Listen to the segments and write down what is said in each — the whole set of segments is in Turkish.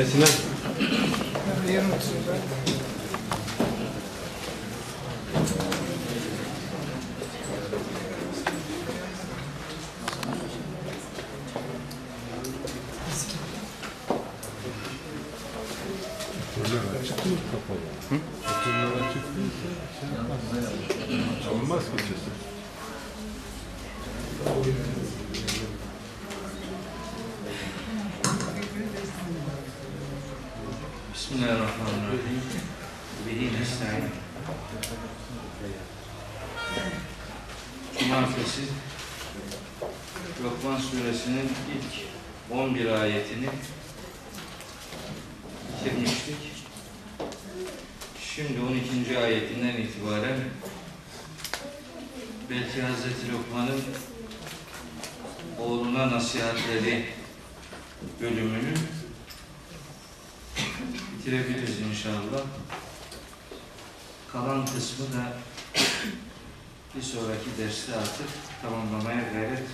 Gel Sinan. Oturlar açık mı kapalı? Hı? Oturlar açık değilse şey yapmaz. Olmaz ki sesi. Bismillahirrahmanirrahim. Bihi nesta'in. Cumartesi Lokman suresinin ilk 11 ayetini bitirmiştik. Şimdi 12. ayetinden itibaren belki Hazreti Lokman'ın oğluna nasihatleri bölümünü bitirebiliriz inşallah. Kalan kısmı da bir sonraki derste artık tamamlamaya gayret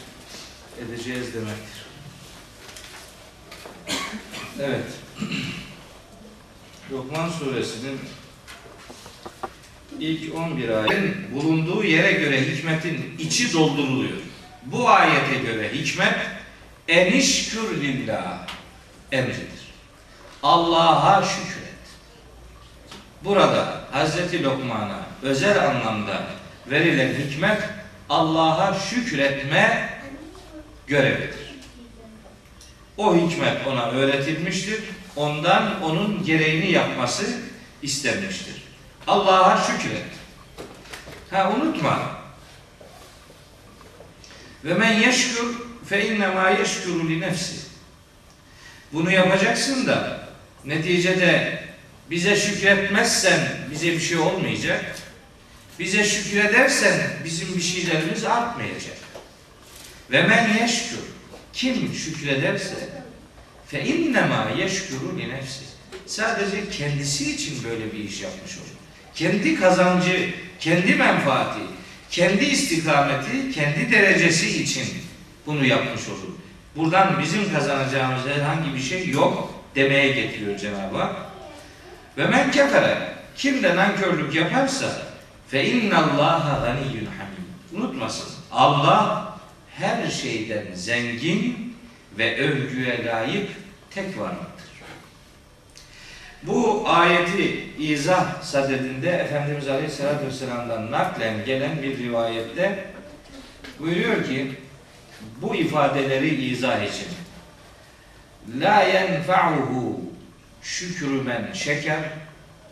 edeceğiz demektir. Evet. Lokman suresinin ilk 11 ayetin bulunduğu yere göre hikmetin içi dolduruluyor. Bu ayete göre hikmet enişkür lillah emridir. Allah'a şükret. Burada Hazreti Lokman'a özel anlamda verilen hikmet Allah'a şükretme görevidir. O hikmet ona öğretilmiştir. Ondan onun gereğini yapması istenmiştir. Allah'a şükret. Ha unutma. Ve men yeşkur fe innemâ yeşkuru li nefsi. Bunu yapacaksın da neticede bize şükretmezsen bize bir şey olmayacak. Bize şükredersen bizim bir şeylerimiz artmayacak. Ve men yeşkur kim şükrederse fe innema yeşkuru li nefsi. Sadece kendisi için böyle bir iş yapmış olur. Kendi kazancı, kendi menfaati, kendi istikameti, kendi derecesi için bunu yapmış olur. Buradan bizim kazanacağımız herhangi bir şey yok demeye getiriyor Cenab-ı Hak. Ve men kefere kim de nankörlük yaparsa fe innallaha ganiyyun hamid. Unutmasın. Allah her şeyden zengin ve övgüye layık tek varlıktır. Bu ayeti izah sadedinde Efendimiz Aleyhisselatü Vesselam'dan naklen gelen bir rivayette buyuruyor ki bu ifadeleri izah için la yenfa'uhu şükrü men şeker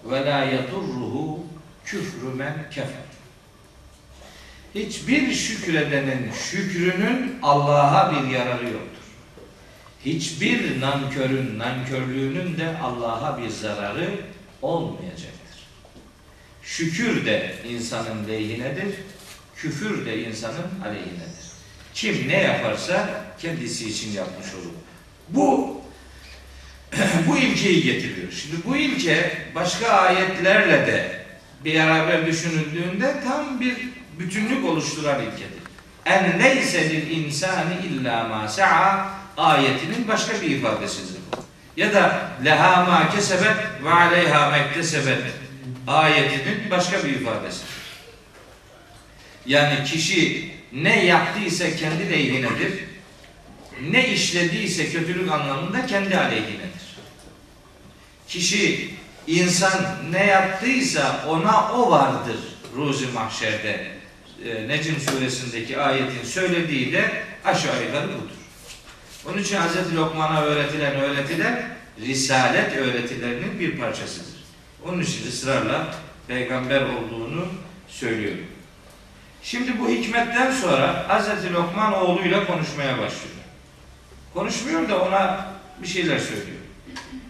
ve la yadurruhu küfrü men kefer. Hiçbir şükredenin şükrünün Allah'a bir yararı yoktur. Hiçbir nankörün nankörlüğünün de Allah'a bir zararı olmayacaktır. Şükür de insanın lehinedir, küfür de insanın aleyhinedir. Kim ne yaparsa kendisi için yapmış olur. Bu bu ilkeyi getiriyor. Şimdi bu ilke başka ayetlerle de bir beraber düşünüldüğünde tam bir bütünlük oluşturan ilkedir. En leyse lil insani illa ma sa'a ayetinin başka bir ifadesidir. Ya da leha ma kesebet ve aleyha mektesebet ayetinin başka bir ifadesidir. Yani kişi ne yaptıysa kendi lehinedir. Ne işlediyse kötülük anlamında kendi aleyhinedir. Kişi insan ne yaptıysa ona o vardır ruzi mahşerde. E, Necm suresindeki ayetin söylediği de aşağı yukarı budur. Onun için Hz. Lokman'a öğretilen öğretiler risalet öğretilerinin bir parçasıdır. Onun için ısrarla peygamber olduğunu söylüyor. Şimdi bu hikmetten sonra Hz. Lokman oğluyla konuşmaya başlıyor. Konuşmuyor da ona bir şeyler söylüyor.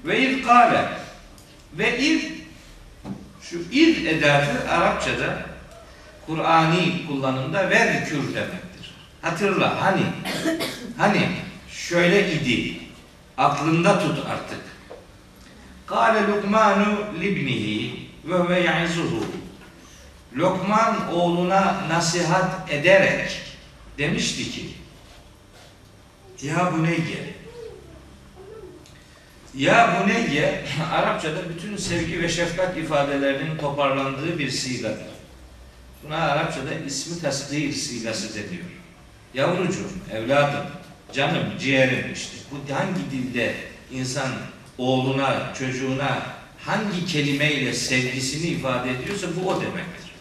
Ve il kâle ve il şu il edatı Arapçada Kur'ani kullanımda verkür demektir. Hatırla hani hani şöyle idi. Aklında tut artık. Kâle Lukmanu libnihi ve ve ya'izuhu. Lokman oğluna nasihat ederek demişti ki Ya bu ne gel? Ya bu ne ye? Arapçada bütün sevgi ve şefkat ifadelerinin toparlandığı bir sigadır. Buna Arapçada ismi tasdir sigası deniyor. Yavrucuğum, evladım, canım, ciğerim işte. Bu hangi dilde insan oğluna, çocuğuna hangi kelimeyle sevgisini ifade ediyorsa bu o demektir.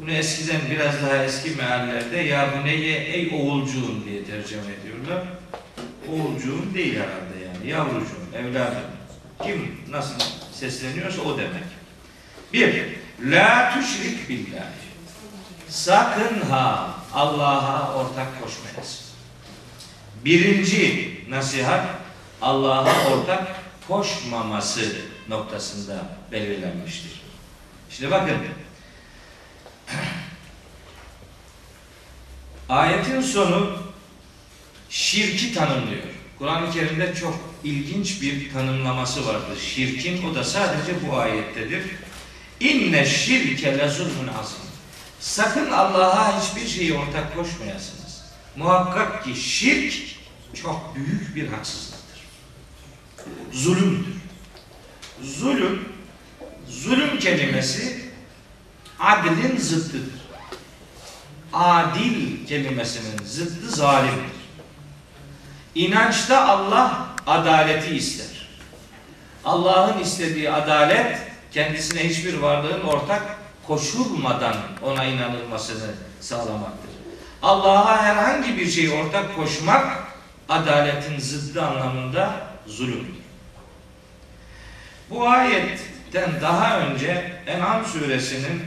Bunu eskiden biraz daha eski meallerde ya bu ne ye ey oğulcuğum diye tercüme ediyorlar. Oğulcuğum değil herhalde yani. Yavrucuğum, evladım. Kim nasıl sesleniyorsa o demek. Bir, la tüşrik billahi. Sakın ha Allah'a ortak koşmayasın. Birinci nasihat Allah'a ortak koşmaması noktasında belirlenmiştir. Şimdi bakın ayetin sonu şirki tanımlıyor. Kur'an-ı Kerim'de çok ilginç bir tanımlaması vardır. Şirkin o da sadece bu ayettedir. İnne şirke lezulmun azim. Sakın Allah'a hiçbir şeyi ortak koşmayasınız. Muhakkak ki şirk çok büyük bir haksızlıktır. Zulümdür. Zulüm, zulüm kelimesi adilin zıttıdır. Adil kelimesinin zıttı zalimdir. İnançta Allah adaleti ister. Allah'ın istediği adalet kendisine hiçbir varlığın ortak koşulmadan ona inanılmasını sağlamaktır. Allah'a herhangi bir şeyi ortak koşmak adaletin zıddı anlamında zulümdür. Bu ayetten daha önce En'am suresinin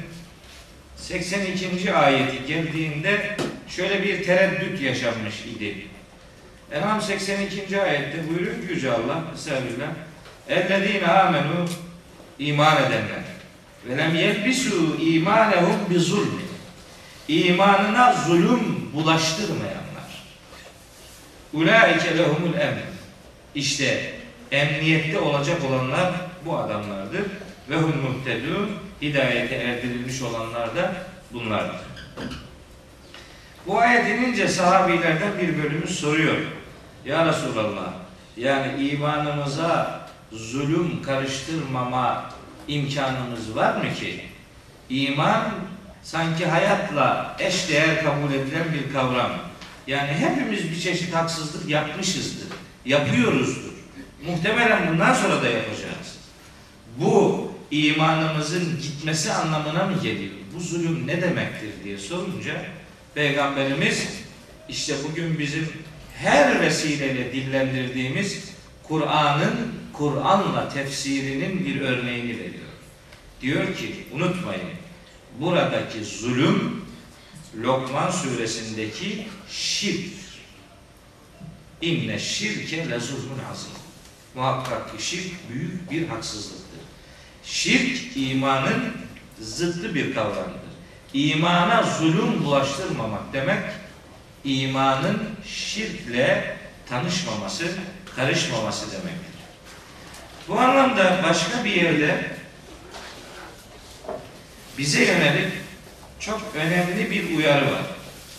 82. ayeti geldiğinde şöyle bir tereddüt yaşanmış idi. En'am 82. ayette buyuruyor ki Yüce Allah Estağfirullah Ellezine amenu iman edenler ve lem yelbisu imanehum bi zulmin imanına zulüm bulaştırmayanlar ulaike lehumul emn işte emniyette olacak olanlar bu adamlardır ve hum muhtedun hidayete erdirilmiş olanlar da bunlardır. Bu ayet inince sahabilerden bir bölümü soruyor. Ya Resulallah yani imanımıza zulüm karıştırmama imkanımız var mı ki? İman sanki hayatla eşdeğer kabul edilen bir kavram. Yani hepimiz bir çeşit haksızlık yapmışızdır. Yapıyoruzdur. Muhtemelen bundan sonra da yapacağız. Bu imanımızın gitmesi anlamına mı geliyor? Bu zulüm ne demektir diye sorunca Peygamberimiz işte bugün bizim her vesileyle dillendirdiğimiz Kur'an'ın Kur'an'la tefsirinin bir örneğini veriyor. Diyor ki unutmayın buradaki zulüm Lokman suresindeki şirk. İnne şirke le zulmün azim. Muhakkak ki şirk büyük bir haksızlıktır. Şirk imanın zıttı bir kavramdır. İmana zulüm bulaştırmamak demek imanın şirkle tanışmaması, karışmaması demektir. Bu anlamda başka bir yerde bize yönelik çok önemli bir uyarı var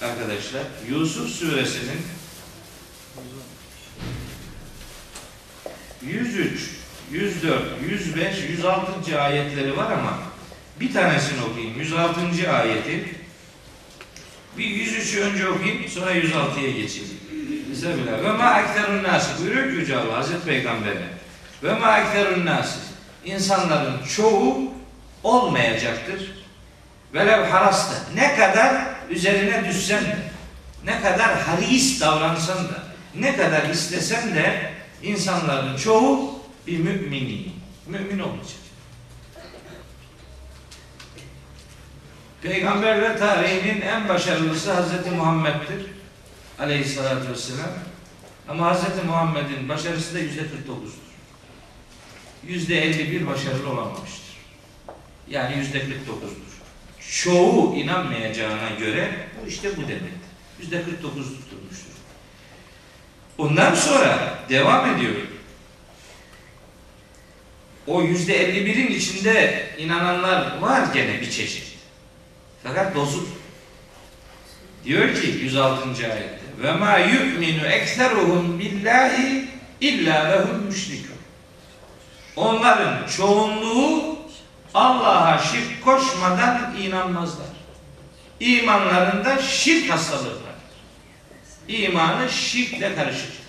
arkadaşlar. Yusuf suresinin 103, 104, 105, 106. ayetleri var ama bir tanesini okuyayım. 106. ayeti. Bir 103'ü önce okuyayım sonra 106'ya geçeyim. Bismillah. Ve ma ekterun nasi. Buyuruyor ki Yüce Allah Hazreti Peygamber'e. Ve ma ekterun nasi. İnsanların çoğu olmayacaktır. Velev harasta. Ne kadar üzerine düşsen de, ne kadar haris davransan da, ne kadar istesen de insanların çoğu bir mümini. Mümin olmayacak. Peygamberler tarihinin en başarılısı Hazreti Muhammed'dir. Aleyhissalatü vesselam. Ama Hazreti Muhammed'in başarısı da yüzde 49'dur. Yüzde 51 başarılı olamamıştır. Yani yüzde 49'dur. Çoğu inanmayacağına göre bu işte bu demektir. Yüzde 49 tutulmuştur. Ondan sonra devam ediyor. O yüzde 51'in içinde inananlar var gene bir çeşit. Fakat bozuk. Diyor ki 106. ayette ve ma yu'minu ekseruhum billahi illa ve hum müşrikun. onların çoğunluğu Allah'a şirk koşmadan inanmazlar. İmanlarında şirk hastalığı vardır. İmanı şirkle karışıktır.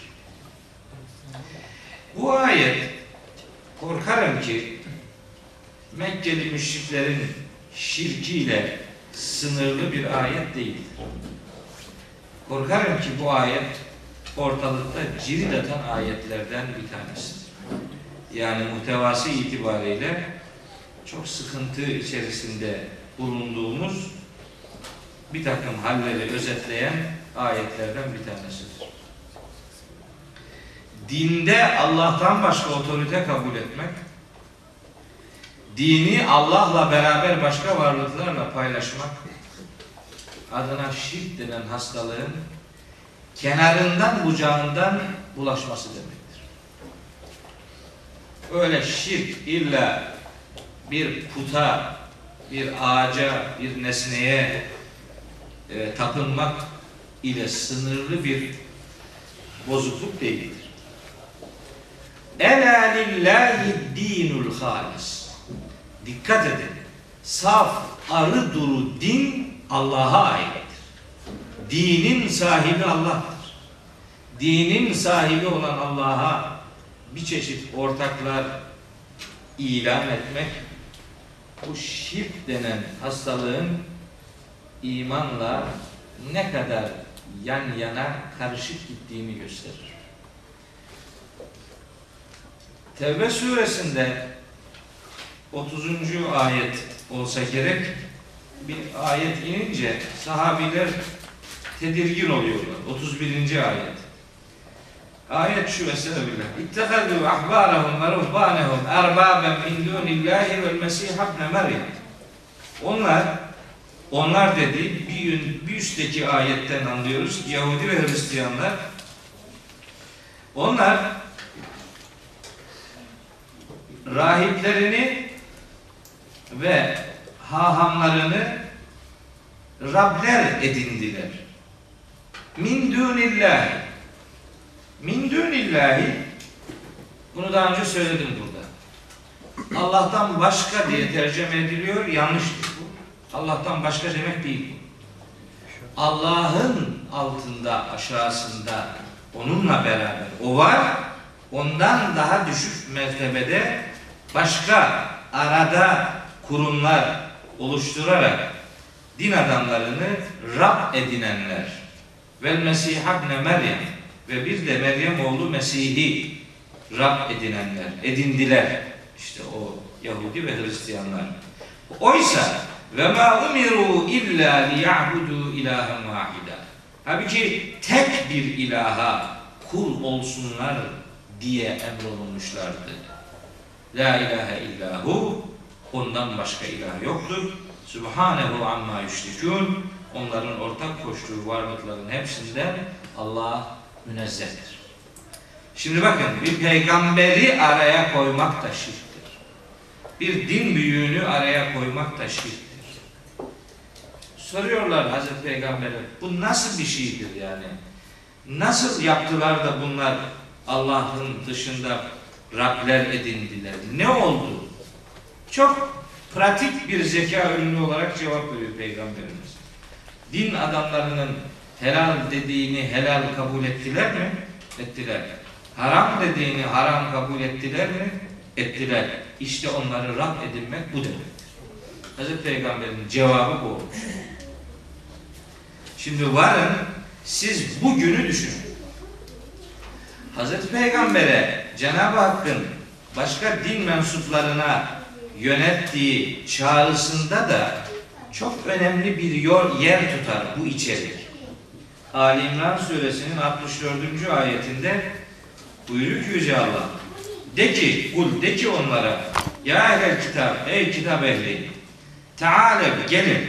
Bu ayet korkarım ki Mekkeli müşriklerin şirkiyle sınırlı bir ayet değildir. Korkarım ki bu ayet ortalıkta cirit atan ayetlerden bir tanesidir. Yani muhtevası itibariyle çok sıkıntı içerisinde bulunduğumuz bir takım halleri özetleyen ayetlerden bir tanesidir. Dinde Allah'tan başka otorite kabul etmek, dini Allah'la beraber başka varlıklarla paylaşmak, adına şirk denen hastalığın kenarından bucağından bulaşması demektir. Öyle şirk illa bir puta, bir ağaca, bir nesneye e, tapınmak ile sınırlı bir bozukluk değildir. Ela lillahi dinul halis. Dikkat edin. Saf, arı duru din Allah'a aittir. Dinin sahibi Allah'tır. Dinin sahibi olan Allah'a bir çeşit ortaklar ilan etmek bu şirk denen hastalığın imanla ne kadar yan yana karışık gittiğini gösterir. Tevbe suresinde 30. ayet olsa gerek bir ayet inince sahabiler tedirgin oluyorlar. 31. ayet. Ayet şu Estağfirullah. İttehadû ahbârahum ve ruhbânehum erbâben min dûnillâhi vel mesîh ibne Meryem. Onlar onlar dedi bir, bir üstteki ayetten anlıyoruz Yahudi ve Hristiyanlar onlar rahiplerini ve hahamlarını Rabler edindiler. Min dunillahi. Min dunillahi bunu daha önce söyledim burada. Allah'tan başka diye tercüme ediliyor. Yanlıştır bu. Allah'tan başka demek değil bu. Allah'ın altında, aşağısında onunla beraber o var. Ondan daha düşük mertebede başka arada kurumlar oluşturarak din adamlarını Rab edinenler ve Mesih Meryem ve bir de Meryem oğlu Mesih'i Rab edinenler, edindiler. İşte o Yahudi ve Hristiyanlar. Oysa ve ma umiru illa liya'budu ilahen vahida. Halbuki tek bir ilaha kul olsunlar diye emrolunmuşlardı. La ilahe illahu ondan başka ilah yoktur. Subhanehu amma yüşrikûn onların ortak koştuğu varlıkların hepsinden Allah münezzehtir. Şimdi bakın bir peygamberi araya koymak da şirktir. Bir din büyüğünü araya koymak da şirktir. Soruyorlar Hazreti Peygamber'e bu nasıl bir şeydir yani? Nasıl yaptılar da bunlar Allah'ın dışında Rabler edindiler? Ne oldu? Çok pratik bir zeka ürünü olarak cevap veriyor Peygamberimiz. Din adamlarının helal dediğini helal kabul ettiler mi? Ettiler. Haram dediğini haram kabul ettiler mi? Ettiler. İşte onları Rab edinmek bu demektir. Hazreti Peygamber'in cevabı bu olmuş. Şimdi varın siz bugünü düşünün. Hazreti Peygamber'e Cenab-ı Hakk'ın başka din mensuplarına yönettiği çağrısında da çok önemli bir yer tutar bu içerik. Ali İmran suresinin 64. ayetinde buyuruyor ki Yüce Allah de ki, kul de ki onlara ya ehl kitap, ey kitap ehli Teala gelin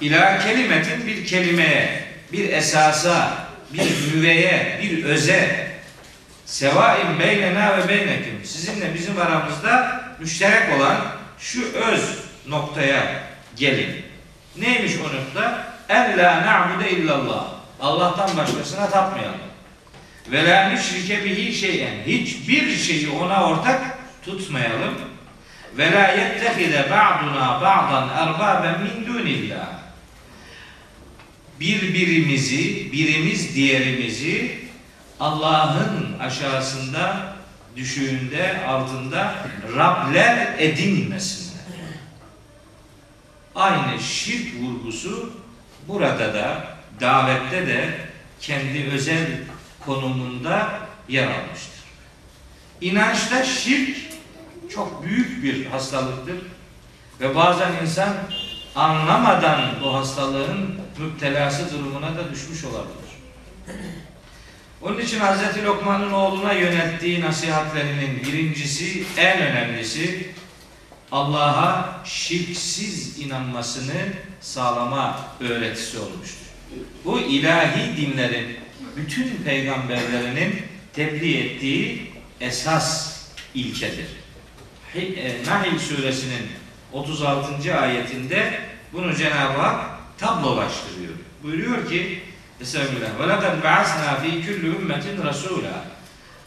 ila kelimetin bir kelimeye, bir esasa, bir müveye, bir öze sevain beynena ve beynekim sizinle bizim aramızda müşterek olan şu öz noktaya gelin. Neymiş o nokta? En la na'bude illallah. Allah'tan başkasına tapmayalım. Ve la nüşrike bihi şeyen. Hiçbir şeyi ona ortak tutmayalım. Ve la yettehide ba'duna ba'dan erbaben min dunillah. Birbirimizi, birimiz diğerimizi Allah'ın aşağısında, düşüğünde, altında Rabler edinmesinler. Aynı şirk vurgusu burada da, davette de kendi özel konumunda yer almıştır. İnançta şirk çok büyük bir hastalıktır ve bazen insan anlamadan bu hastalığın müptelası durumuna da düşmüş olabilir. Onun için Hz. Lokman'ın oğluna yönelttiği nasihatlerinin birincisi, en önemlisi Allah'a şirksiz inanmasını sağlama öğretisi olmuştur. Bu ilahi dinlerin bütün peygamberlerinin tebliğ ettiği esas ilkedir. e, Nahl suresinin 36. ayetinde bunu Cenab-ı Hak tablolaştırıyor. Buyuruyor ki Estağfirullah. Ve lekad ba'asna fi kulli ümmetin rasula.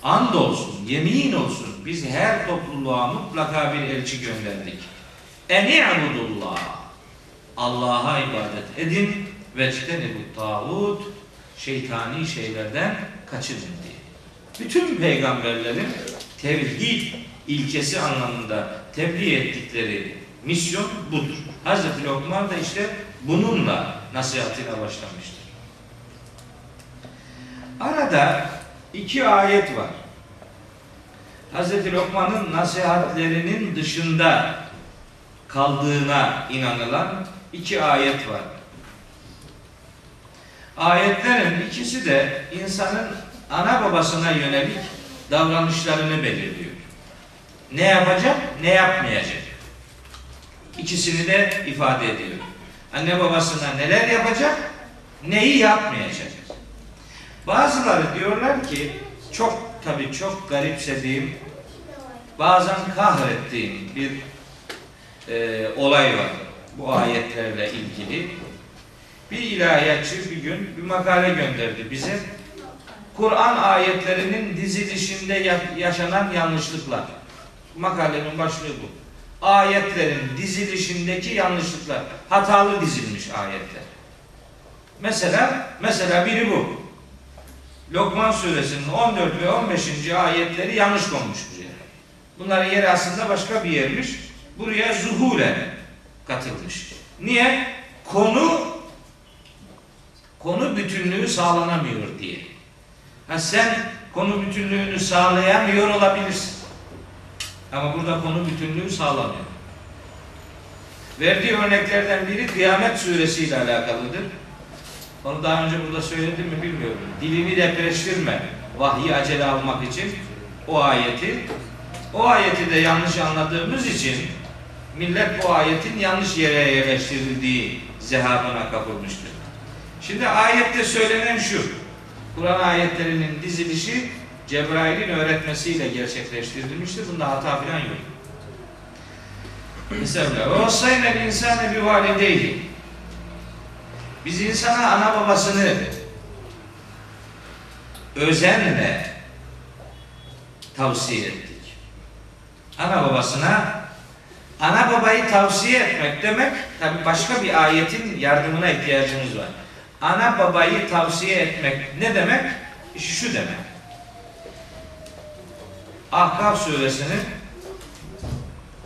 And olsun, yemin olsun biz her topluluğa mutlaka bir elçi gönderdik. Eni'budullah. Allah'a ibadet edin ve bu tağut şeytani şeylerden kaçının diye. Bütün peygamberlerin tevhid ilkesi anlamında tebliğ ettikleri misyon budur. Hazreti Lokman da işte bununla nasihatine başlamıştır. Arada iki ayet var. Hazreti Lokman'ın nasihatlerinin dışında kaldığına inanılan iki ayet var. Ayetlerin ikisi de insanın ana babasına yönelik davranışlarını belirliyor. Ne yapacak, ne yapmayacak. İkisini de ifade ediyor. Anne babasına neler yapacak, neyi yapmayacak. Bazıları diyorlar ki çok tabi çok garipsediğim bazen kahrettiğim bir e, olay var bu ayetlerle ilgili. Bir ilahiyatçı bir gün bir makale gönderdi bize. Kur'an ayetlerinin dizilişinde yaşanan yanlışlıklar. Makalenin başlığı bu. Ayetlerin dizilişindeki yanlışlıklar. Hatalı dizilmiş ayetler. Mesela mesela biri bu. Lokman suresinin 14 ve 15. ayetleri yanlış konmuş buraya. Bunların yeri aslında başka bir yermiş. Buraya zuhuren katılmış. Niye? Konu konu bütünlüğü sağlanamıyor diye. Ha sen konu bütünlüğünü sağlayamıyor olabilirsin. Ama burada konu bütünlüğü sağlanıyor. Verdiği örneklerden biri Kıyamet suresiyle alakalıdır. Onu daha önce burada söyledim mi bilmiyorum. Dilini depreştirme. Vahyi acele almak için o ayeti o ayeti de yanlış anladığımız için millet bu ayetin yanlış yere yerleştirildiği zehabına kapılmıştır. Şimdi ayette söylenen şu. Kur'an ayetlerinin dizilişi Cebrail'in öğretmesiyle gerçekleştirilmiştir. Bunda hata falan yok. Mesela ve vassayna insane bi valideyhi biz insana ana babasını özenle tavsiye ettik. Ana babasına ana babayı tavsiye etmek demek tabi başka bir ayetin yardımına ihtiyacımız var ana babayı tavsiye etmek ne demek? Şu demek. Ahkaf suresinin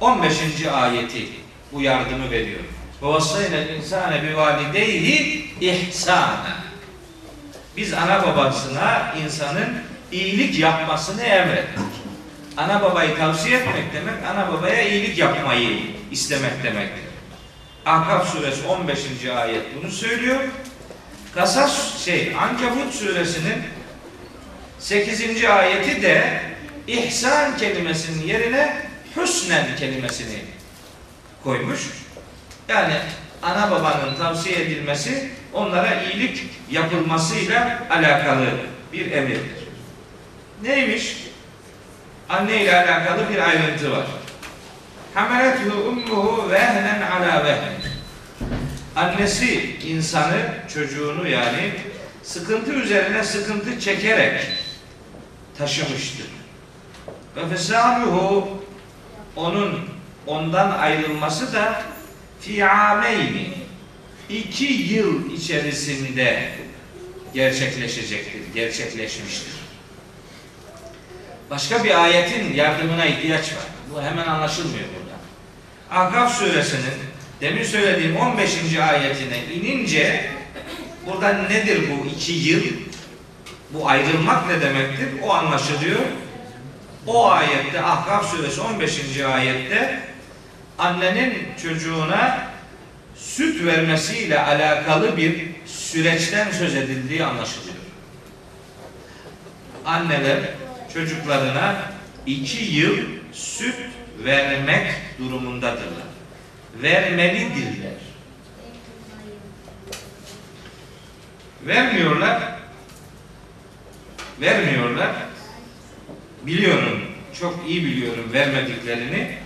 15. ayeti bu yardımı veriyor. Babasıyla insane bir vali valideyhi ihsana. Biz ana babasına insanın iyilik yapmasını emrettik. Ana babayı tavsiye etmek demek, ana babaya iyilik yapmayı istemek demektir. Ahkaf suresi 15. ayet bunu söylüyor. Kasas şey Ankabut suresinin 8. ayeti de ihsan kelimesinin yerine hüsnen kelimesini koymuş. Yani ana babanın tavsiye edilmesi onlara iyilik yapılmasıyla alakalı bir emirdir. Neymiş? Anne ile alakalı bir ayrıntı var. Hamelethu ummuhu vehnen ala vehnen. Annesi insanı, çocuğunu yani sıkıntı üzerine sıkıntı çekerek taşımıştır. Ve fesaluhu onun ondan ayrılması da fi'ameyni iki yıl içerisinde gerçekleşecektir, gerçekleşmiştir. Başka bir ayetin yardımına ihtiyaç var. Bu hemen anlaşılmıyor burada. Ahkaf suresinin demin söylediğim 15. ayetine inince burada nedir bu iki yıl? Bu ayrılmak ne demektir? O anlaşılıyor. O ayette Ahkaf suresi 15. ayette annenin çocuğuna süt vermesiyle alakalı bir süreçten söz edildiği anlaşılıyor. Anneler çocuklarına iki yıl süt vermek durumundadırlar. Vermelidirler. Vermiyorlar. Vermiyorlar. Biliyorum, çok iyi biliyorum vermediklerini.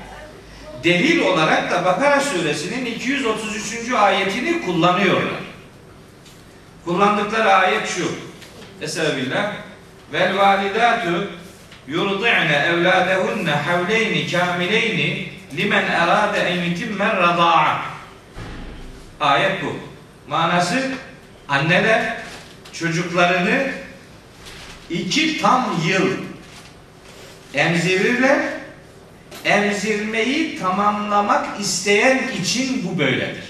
Delil olarak da Bakara suresinin 233. ayetini kullanıyorlar. Kullandıkları ayet şu. Estağfirullah. Vel validatu yurdi'ne evladehunne havleyni kamileyni limen erade en yutimmen rada'a. Ayet bu. Manası anneler çocuklarını iki tam yıl emzirirler. Emzirmeyi tamamlamak isteyen için bu böyledir.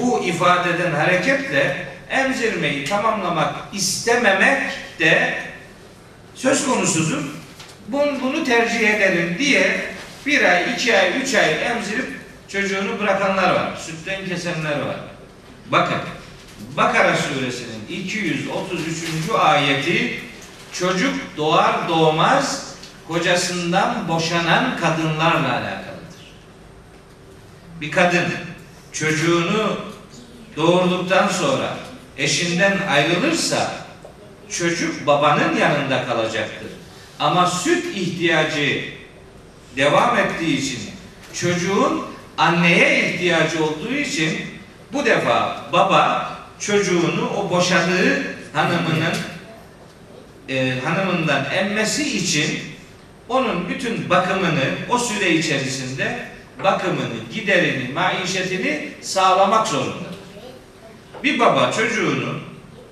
Bu ifadeden hareketle emzirmeyi tamamlamak istememek de söz konusudur. Bunu, bunu tercih ederim diye bir ay, iki ay, üç ay emzirip çocuğunu bırakanlar var. Sütten kesenler var. Bakın Bakara suresinin 233. ayeti çocuk doğar doğmaz kocasından boşanan kadınlarla alakalıdır. Bir kadın çocuğunu doğurduktan sonra eşinden ayrılırsa çocuk babanın yanında kalacaktır. Ama süt ihtiyacı devam ettiği için çocuğun anneye ihtiyacı olduğu için bu defa baba çocuğunu o boşadığı hanımının e, hanımından emmesi için onun bütün bakımını o süre içerisinde bakımını, giderini, maişetini sağlamak zorundadır. Bir baba çocuğunu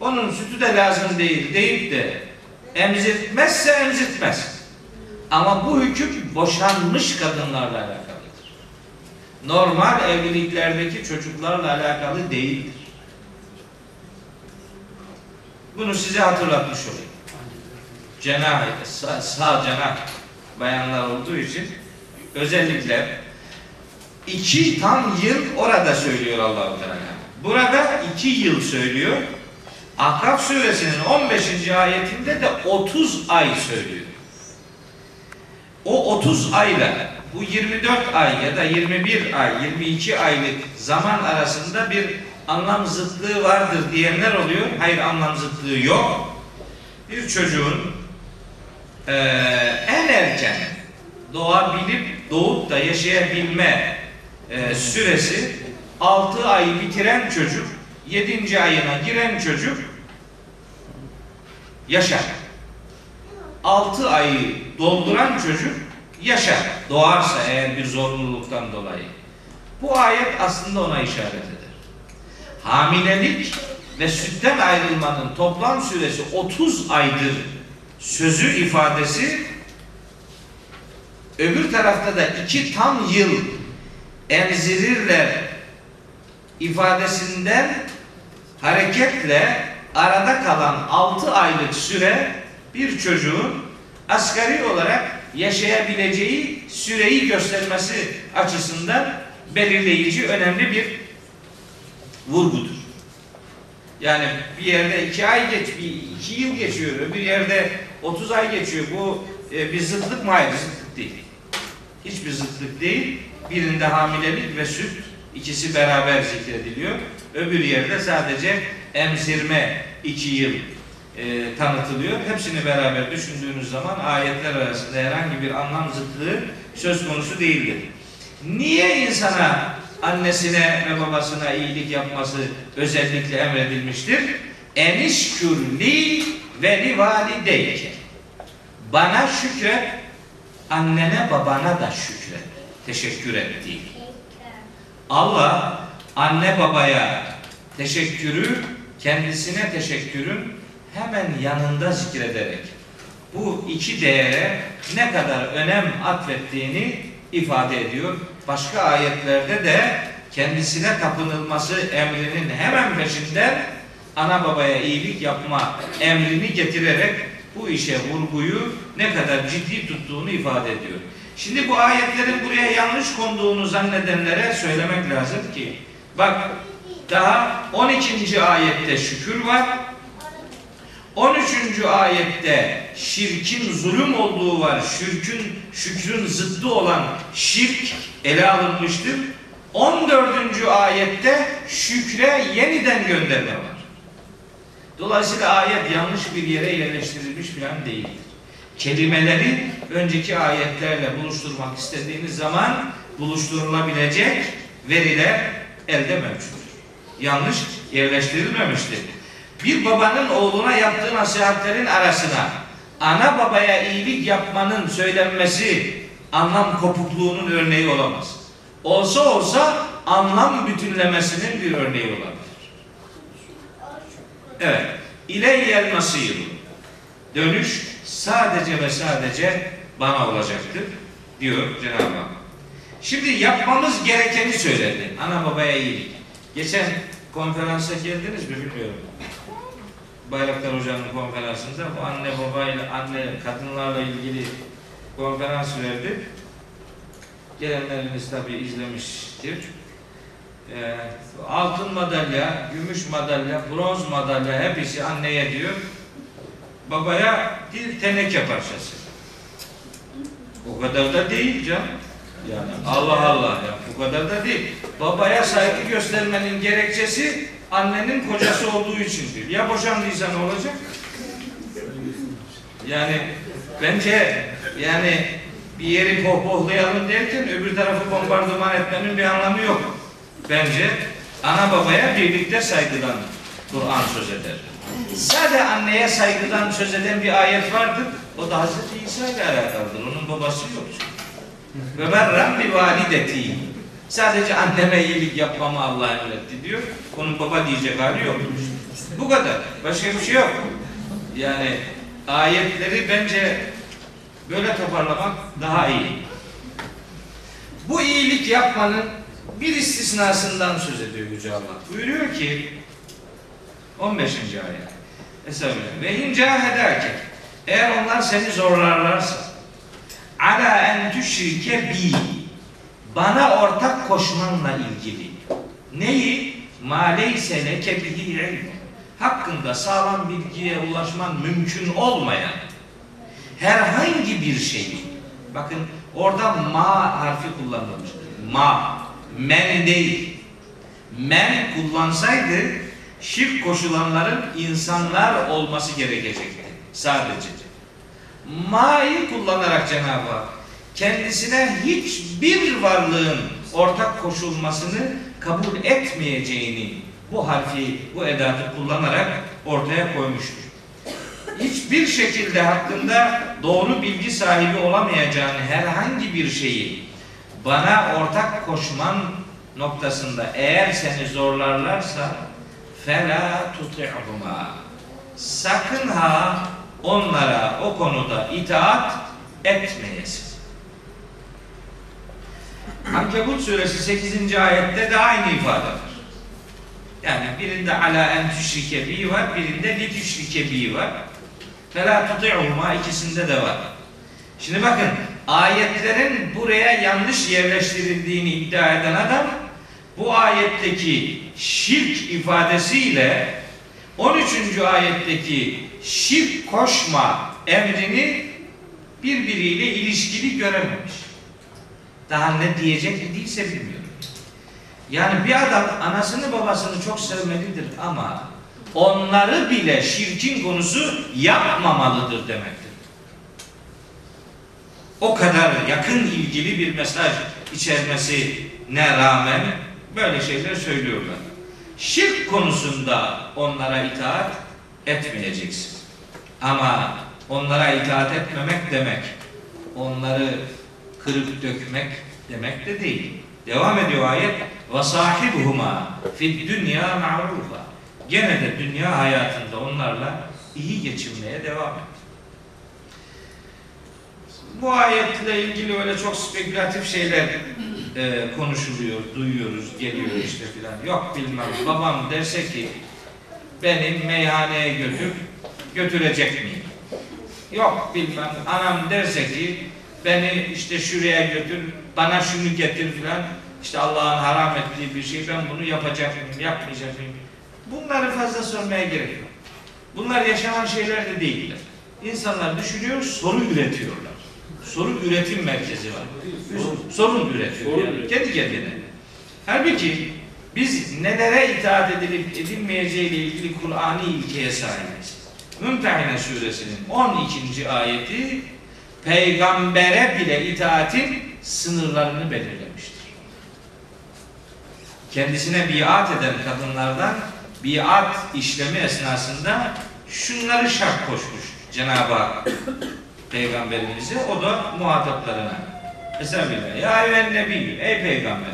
onun sütü de lazım değil deyip de emzirtmezse emzirtmez. Ama bu hüküm boşanmış kadınlarla alakalıdır. Normal evliliklerdeki çocuklarla alakalı değildir. Bunu size hatırlatmış olayım. Cenah, sağ, sağ cenah bayanlar olduğu için özellikle iki tam yıl orada söylüyor Allah-u Teala. Burada iki yıl söylüyor. Ahkaf suresinin 15. ayetinde de 30 ay söylüyor. O 30 ayla bu 24 ay ya da 21 ay, 22 aylık zaman arasında bir anlam zıtlığı vardır diyenler oluyor. Hayır anlam zıtlığı yok. Bir çocuğun eee, en erken doğabilip doğup da yaşayabilme eee, süresi 6 ay bitiren çocuk 7. ayına giren çocuk yaşar. 6 ayı dolduran çocuk yaşar. Doğarsa eğer bir zorunluluktan dolayı. Bu ayet aslında ona işaret eder. Hamilelik ve sütten ayrılmanın toplam süresi 30 aydır sözü ifadesi öbür tarafta da iki tam yıl emzirirler ifadesinden hareketle arada kalan 6 aylık süre bir çocuğun asgari olarak yaşayabileceği süreyi göstermesi açısından belirleyici önemli bir vurgudur. Yani bir yerde iki ay geç, bir iki yıl geçiyor, bir yerde 30 ay geçiyor. Bu e, bir zıtlık mı? Hayır, zıtlık değil. Hiçbir zıtlık değil. Birinde hamilelik ve süt ikisi beraber zikrediliyor. Öbür yerde sadece emzirme iki yıl e, tanıtılıyor. Hepsini beraber düşündüğünüz zaman ayetler arasında herhangi bir anlam zıtlığı söz konusu değildir. Niye insana annesine ve babasına iyilik yapması özellikle emredilmiştir? Enişkürli ve li valideyke. Bana şükret annene babana da şükret. Teşekkür et değil. Allah anne babaya teşekkürü kendisine teşekkürün hemen yanında zikrederek bu iki değere ne kadar önem atfettiğini ifade ediyor. Başka ayetlerde de kendisine tapınılması emrinin hemen peşinden ana babaya iyilik yapma emrini getirerek bu işe vurguyu ne kadar ciddi tuttuğunu ifade ediyor. Şimdi bu ayetlerin buraya yanlış konduğunu zannedenlere söylemek lazım ki bak daha 12. ayette şükür var. 13. ayette şirkin zulüm olduğu var. Şirkün, şükrün zıddı olan şirk ele alınmıştır. 14. ayette şükre yeniden gönderme var. Dolayısıyla ayet yanlış bir yere yerleştirilmiş falan değildir. Kelimeleri önceki ayetlerle buluşturmak istediğiniz zaman buluşturulabilecek veriler elde mevcuttur. Yanlış yerleştirilmemiştir. Bir babanın oğluna yaptığı nasihatlerin arasına ana babaya iyilik yapmanın söylenmesi anlam kopukluğunun örneği olamaz. Olsa olsa anlam bütünlemesinin bir örneği olabilir. Evet. İleyyel masir. Dönüş sadece ve sadece bana olacaktır diyor Cenab-ı Hak. Şimdi yapmamız gerekeni söyledi. Ana babaya iyilik. Geçen konferansa geldiniz mi bilmiyorum. Bayraktar Hoca'nın konferansında bu anne babayla anne kadınlarla ilgili konferans verdi. Gelenleriniz tabi izlemiştir. Ee, altın madalya, gümüş madalya, bronz madalya hepsi anneye diyor. Babaya bir teneke parçası. O kadar da değil canım. Yani Allah Allah ya bu kadar da değil. Babaya saygı göstermenin gerekçesi annenin kocası olduğu içindir. Ya boşandıysa ne olacak? Yani bence yani bir yeri pohpohlayalım derken öbür tarafı bombardıman etmenin bir anlamı yok. Bence ana babaya birlikte saygıdan Kur'an söz eder. Sadece anneye saygıdan söz eden bir ayet vardır. O da Hazreti İsa ile alakalıdır. Onun babası yok. Ve berren bi valideti. Sadece anneme iyilik yapmamı Allah emretti diyor. Onun baba diyecek hali yok. Bu kadar. Başka bir şey yok. Yani ayetleri bence böyle toparlamak daha iyi. Bu iyilik yapmanın bir istisnasından söz ediyor Yüce Allah. Buyuruyor ki 15. ayet. Estağfirullah. Ve in cahedake eğer onlar seni zorlarlarsa ala en tüşrike bi. Bana ortak koşmanla ilgili. Neyi? Ma leyse leke bihi hakkında sağlam bilgiye ulaşman mümkün olmayan herhangi bir şeyi. Bakın orada ma harfi kullanılmış. Ma men değil. Men kullansaydı şirk koşulanların insanlar olması gerekecekti sadece ma'yı kullanarak Cenab-ı Hak kendisine hiçbir varlığın ortak koşulmasını kabul etmeyeceğini bu harfi, bu edatı kullanarak ortaya koymuştur. Hiçbir şekilde hakkında doğru bilgi sahibi olamayacağın herhangi bir şeyi bana ortak koşman noktasında eğer seni zorlarlarsa fela tuti'huma sakın ha onlara o konuda itaat etmeyesin. Ankebut suresi 8. ayette de aynı ifade var. Yani birinde ala en tüşrike bi var, birinde li tüşrike bi var. Fela tuti'huma ikisinde de var. Şimdi bakın ayetlerin buraya yanlış yerleştirildiğini iddia eden adam bu ayetteki şirk ifadesiyle 13. ayetteki şirk koşma emrini birbiriyle ilişkili görememiş. Daha ne diyecek idiyse bilmiyorum. Yani bir adam anasını babasını çok sevmelidir ama onları bile şirkin konusu yapmamalıdır demektir. O kadar yakın ilgili bir mesaj içermesine rağmen böyle şeyler söylüyorlar. Şirk konusunda onlara itaat etmeyeceksin. Ama onlara itaat etmemek demek onları kırıp dökmek demek de değil. Devam ediyor ayet. Ve sahibuhuma fid dünya ma'rufa. Gene de dünya hayatında onlarla iyi geçinmeye devam et. Bu ayetle ilgili öyle çok spekülatif şeyler e, konuşuluyor, duyuyoruz, geliyor işte filan. Yok bilmem. Babam derse ki beni meyhaneye götür, götürecek miyim? Yok bilmem. Anam derse ki beni işte şuraya götür, bana şunu getir filan. İşte Allah'ın haram ettiği bir şey ben bunu yapacak mıyım, yapmayacak mıyım? Bunları fazla sormaya gerek yok. Bunlar yaşanan şeyler de değiller. İnsanlar düşünüyor, soru üretiyorlar. Soru üretim merkezi var. Sorun üretiyor Sorun yani. Kendi kendine. Halbuki biz nelere itaat edilip edilmeyeceğiyle ilgili Kur'an'ı ilkeye sahibiz. Mümtehine suresinin 12. ayeti peygambere bile itaatin sınırlarını belirlemiştir. Kendisine biat eden kadınlardan biat işlemi esnasında şunları şart koşmuş Cenab-ı Hak peygamberimize o da muhataplarına. Estağfirullah. Ya eyyühen nebi, ey peygamber.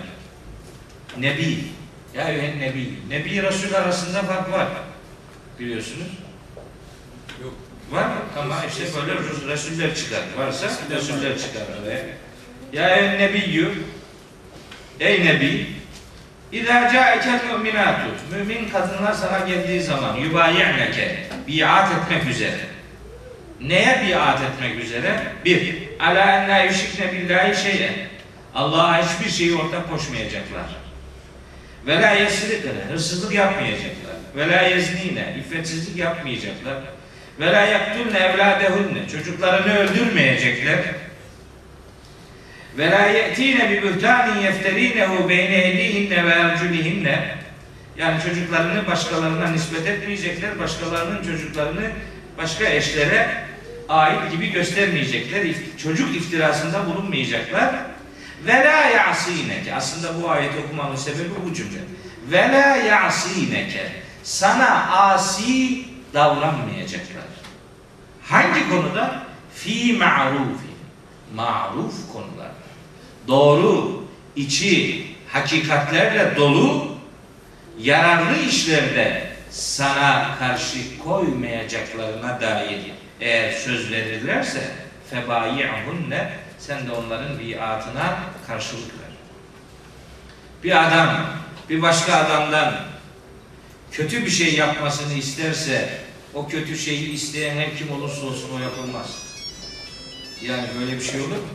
Nebi. Ya eyyühen nebi. Nebi Resul arasında fark var. Biliyorsunuz. Yok. Var mı? Ama işte böyle Resul- Resuller çıkar. Varsa Resuller çıkar araya. Ya eyyühen nebiyyü. Ey nebi. İzâ câekel müminâtu. Mümin kadınlar sana geldiği zaman yubayi'neke. Biat etmek üzere. Neye biat etmek üzere? Bir, ala en la yüşrikne billahi şey'en. Allah'a hiçbir şeyi ortak koşmayacaklar. Ve la yesrikne, hırsızlık yapmayacaklar. Ve la yeznine, iffetsizlik yapmayacaklar. Ve la yaktulne evladehunne, çocuklarını öldürmeyecekler. Ve la ye'tine bi buhtanin yefterinehu beyne ehlihinne ve erculihinne. Yani çocuklarını başkalarına nispet etmeyecekler, başkalarının çocuklarını başka eşlere ait gibi göstermeyecekler. Çocuk iftirasında bulunmayacaklar. Ve la ya'sineke. Aslında bu ayeti okumamın sebebi bu cümle. Ve la ya'sineke. Sana asi davranmayacaklar. Hangi konuda? Fi ma'rufi. Ma'ruf konular. Doğru, içi hakikatlerle dolu yararlı işlerde sana karşı koymayacaklarına dair eğer söz verirlerse febayi'hunne sen de onların biatına karşılık ver. Bir adam bir başka adamdan kötü bir şey yapmasını isterse o kötü şeyi isteyen her kim olursa olsun o yapılmaz. Yani böyle bir şey olur mu?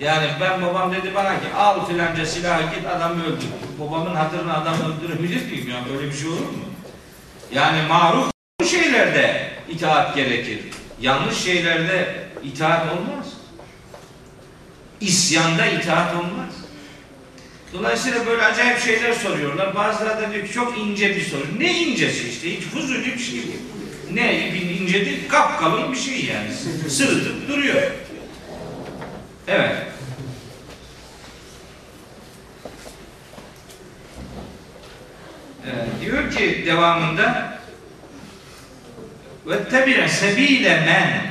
Yani ben babam dedi bana ki al filanca silahı git adamı öldür. Babamın hatırına adam öldürebilir miyim? Yani böyle bir şey olur mu? Yani maruf şeylerde itaat gerekir. Yanlış şeylerde itaat olmaz. İsyanda itaat olmaz. Dolayısıyla böyle acayip şeyler soruyorlar. Bazıları da diyor ki çok ince bir soru. Ne incesi işte? Hiç fuzuli bir şey değil. Ne ince değil? Kapkalın bir şey yani. Sırıtıp duruyor. Evet. Ee, diyor ki devamında ve tebi'e sebile men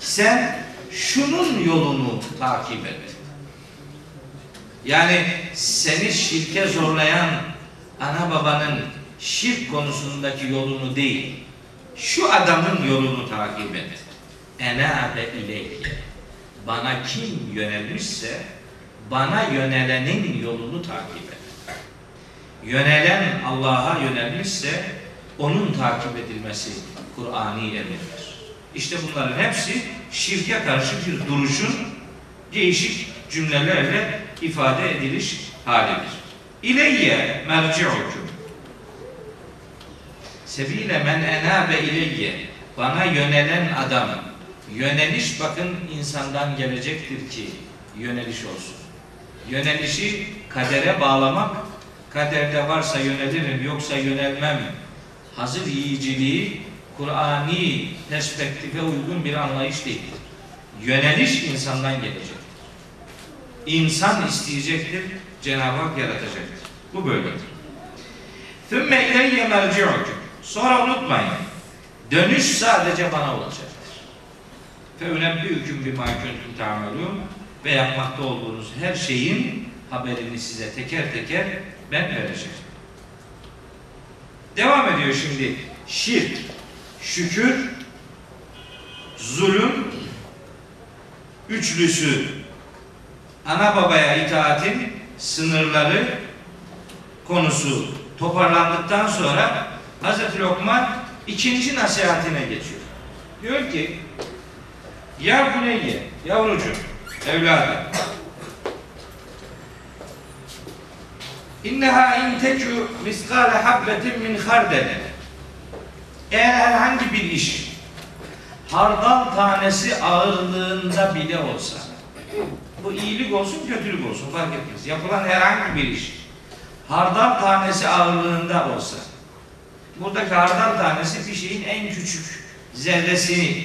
sen şunun yolunu takip et. Yani seni şirke zorlayan ana babanın şirk konusundaki yolunu değil, şu adamın yolunu takip et. Enabe ileyke. Bana kim yönelmişse bana yönelenin yolunu takip et. Yönelen Allah'a yönelmişse onun takip edilmesi Kur'ani emirdir. İşte bunların hepsi şirke karşı bir duruşun değişik cümlelerle ifade ediliş halidir. İleyye merci'ukum. Sebile men enabe ileyye. Bana yönelen adam. Yöneliş bakın insandan gelecektir ki yöneliş olsun. Yönelişi kadere bağlamak, kaderde varsa yönelirim yoksa yönelmem. Hazır yiyiciliği Kur'ani perspektife uygun bir anlayış değildir. Yöneliş insandan gelecek. İnsan isteyecektir, Cenab-ı Hak yaratacaktır. Bu böyledir. Thümme ileyye merci'ukum. Sonra unutmayın. Dönüş sadece bana olacaktır. فَاُنَبِّئُكُمْ بِمَا كُنْتُمْ تَعْمَلُونَ Ve yapmakta olduğunuz her şeyin haberini size teker teker ben vereceğim. Devam ediyor şimdi. Şirk, şükür, zulüm, üçlüsü, ana babaya itaatin sınırları konusu toparlandıktan sonra Hazreti Lokman ikinci nasihatine geçiyor. Diyor ki Ya buneyye, yavrucuğum, evladım İnneha in tekü miskale habbetin min hardele Eğer herhangi bir iş hardal tanesi ağırlığında bile olsa bu iyilik olsun kötülük olsun fark etmez. Yapılan herhangi bir iş hardal tanesi ağırlığında olsa buradaki hardal tanesi bir şeyin en küçük zerresini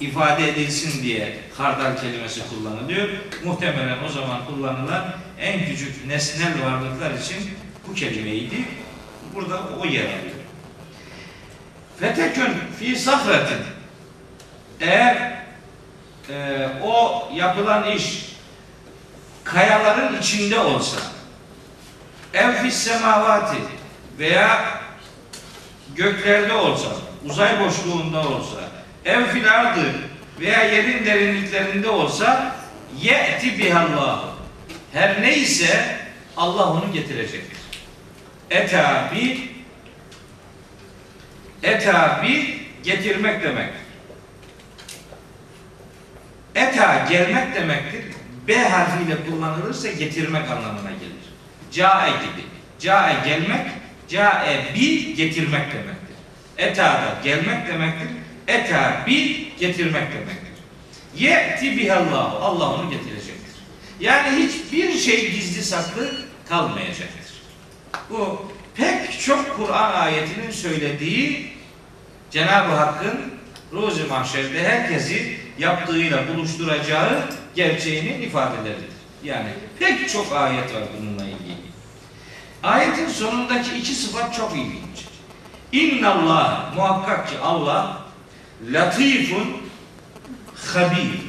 ifade edilsin diye hardal kelimesi kullanılıyor. Muhtemelen o zaman kullanılan en küçük nesnel varlıklar için bu kelimeydi. Burada o yer alıyor. Fetekün fi sahretin eğer e, o yapılan iş kayaların içinde olsa ev fis semavati veya göklerde olsa uzay boşluğunda olsa ev fil ardı veya yerin derinliklerinde olsa ye'ti bihallah her neyse Allah onu getirecektir. Eta bi eta bi getirmek demektir. Eta gelmek demektir. B harfiyle kullanılırsa getirmek anlamına gelir. Cae gibi. Cae gelmek, cae bi getirmek demektir. Eta da gelmek demektir. Eta bi getirmek demektir. Ye'ti bihallahu. Allah onu getirecektir. Yani hiçbir şey gizli saklı kalmayacaktır. Bu pek çok Kur'an ayetinin söylediği Cenab-ı Hakk'ın Ruzi Mahşer'de herkesi yaptığıyla buluşturacağı gerçeğinin ifadeleridir. Yani pek çok ayet var bununla ilgili. Ayetin sonundaki iki sıfat çok ilginç. İnnallah muhakkak ki Allah latifun habir.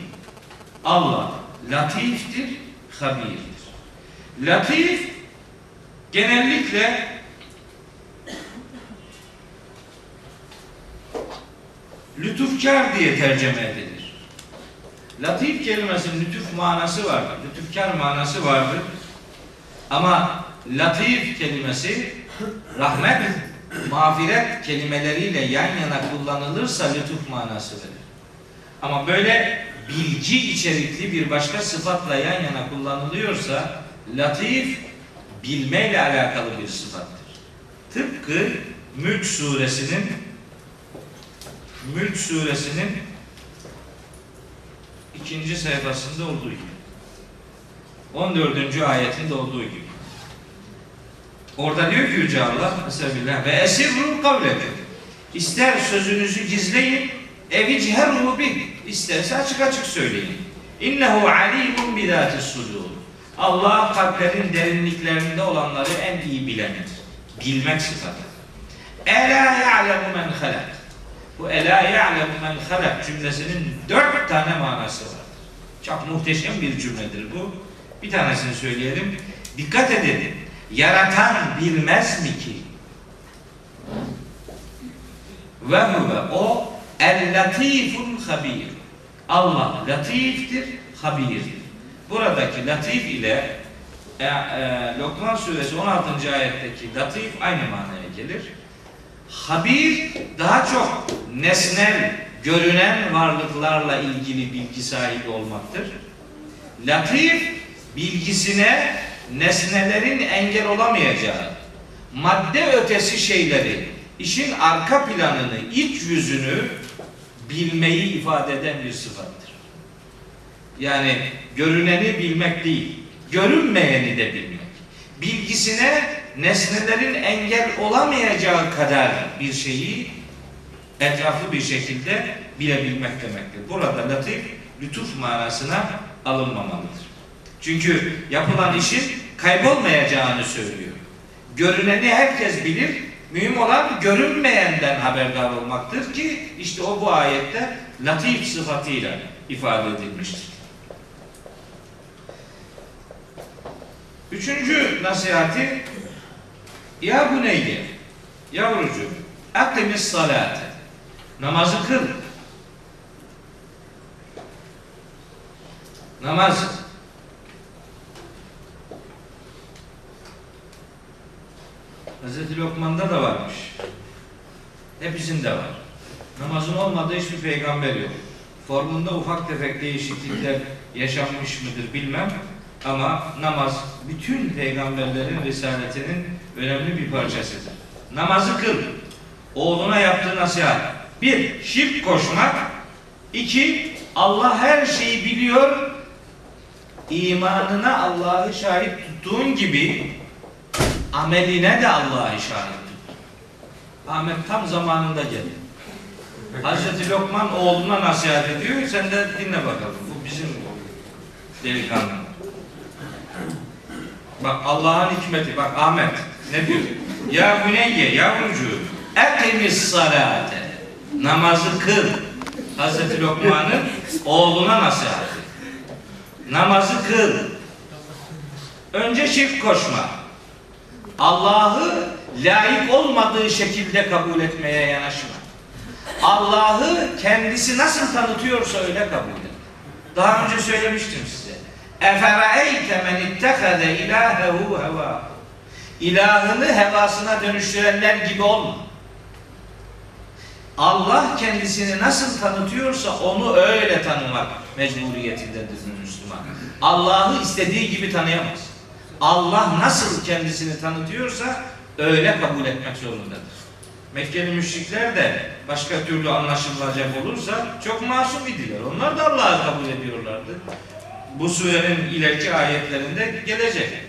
Allah latiftir, habirdir. Latif genellikle lütufkar diye tercüme edilir. Latif kelimesinin lütuf manası vardır. Lütufkar manası vardır. Ama latif kelimesi rahmet, mağfiret kelimeleriyle yan yana kullanılırsa lütuf manası verir. Ama böyle bilgi içerikli bir başka sıfatla yan yana kullanılıyorsa latif bilmeyle alakalı bir sıfattır. Tıpkı Mülk suresinin Mülk suresinin ikinci sayfasında olduğu gibi. 14. ayetinde olduğu gibi. Orada diyor ki Yüce Allah Estağfirullah ve esirru kavlekum. İster sözünüzü gizleyin, evi ciherru bih. İsterse açık açık söyleyin. İnnehu alimun bidatis sudur. Allah kalplerin derinliklerinde olanları en iyi bilendir. Bilmek sıfatı. Ela ya'lemu men halak. Bu ela ya'lemu men halak cümlesinin dört tane manası var. Çok muhteşem bir cümledir bu. Bir tanesini söyleyelim. Dikkat edin. Yaratan bilmez mi ki? Ve huve o el latiful habir. Allah latiftir, habirdir. Buradaki latif ile e, e, Lokman suresi 16. ayetteki latif aynı manaya gelir. Habir daha çok nesnel, görünen varlıklarla ilgili bilgi sahibi olmaktır. Latif bilgisine nesnelerin engel olamayacağı, madde ötesi şeyleri, işin arka planını, iç yüzünü bilmeyi ifade eden bir sıfattır. Yani görüneni bilmek değil, görünmeyeni de bilmek. Bilgisine nesnelerin engel olamayacağı kadar bir şeyi etraflı bir şekilde bilebilmek demektir. Burada latif, lütuf manasına alınmamalıdır. Çünkü yapılan işin kaybolmayacağını söylüyor. Görüneni herkes bilir, Mühim olan görünmeyenden haberdar olmaktır ki işte o bu ayette latif sıfatıyla ifade edilmiştir. Üçüncü nasihati ya bu neydi? Yavrucuğum akimis salate namazı kıl. Namaz Hazreti Lokman'da da varmış. Hepsinde var. Namazın olmadığı hiçbir peygamber yok. Formunda ufak tefek değişiklikler yaşanmış mıdır bilmem. Ama namaz bütün peygamberlerin risaletinin önemli bir parçasıdır. Namazı kıl. Oğluna yaptığı nasihat. Bir, şirk koşmak. İki, Allah her şeyi biliyor. İmanına Allah'ı şahit tuttuğun gibi ameline de Allah'ı şahit tut. Ahmet tam zamanında geldi. Hazreti Lokman oğluna nasihat ediyor. Sen de dinle bakalım. Bu bizim delikanlı. Bak Allah'ın hikmeti. Bak Ahmet ne diyor? Ya Büneyye yavrucuğum ekimiz salate namazı kıl. Hazreti Lokman'ın oğluna nasihati. Namazı kıl. Önce şirk koşma. Allah'ı layık olmadığı şekilde kabul etmeye yanaşma. Allah'ı kendisi nasıl tanıtıyorsa öyle kabul et. Daha önce söylemiştim size. Efereyte men ittehade ilahehu heva. İlahını hevasına dönüştürenler gibi olma. Allah kendisini nasıl tanıtıyorsa onu öyle tanımak mecburiyetindedir Müslüman. Allah'ı istediği gibi tanıyamaz. Allah nasıl kendisini tanıtıyorsa öyle kabul etmek zorundadır. Mekkeli müşrikler de başka türlü anlaşılacak olursa çok masum idiler. Onlar da Allah'ı kabul ediyorlardı. Bu surenin ileriki ayetlerinde gelecek.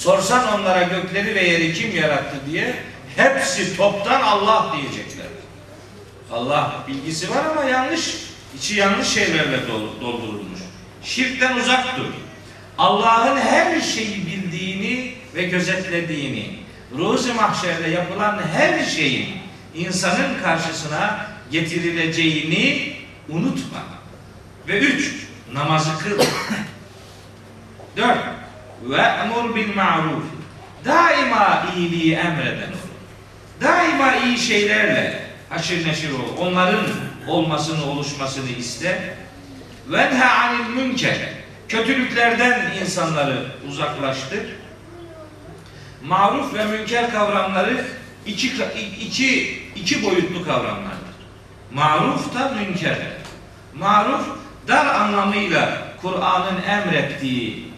Sorsan onlara gökleri ve yeri kim yarattı diye hepsi toptan Allah diyecekler. Allah bilgisi var ama yanlış, içi yanlış şeylerle doldurulmuş. Şirkten uzak dur. Allah'ın her şeyi bildiğini ve gözetlediğini, ruzi mahşerde yapılan her şeyin insanın karşısına getirileceğini unutma. Ve üç, namazı kıl. Dört, ve emur bil ma'ruf. Daima iyiliği emreden ol. Daima iyi şeylerle haşir neşir ol. Onların olmasını, oluşmasını iste. Venha anil münker. Kötülüklerden insanları uzaklaştır. Maruf ve münker kavramları iki, iki, iki boyutlu kavramlardır. Maruf da münker. Maruf dar anlamıyla Kur'an'ın emrettiği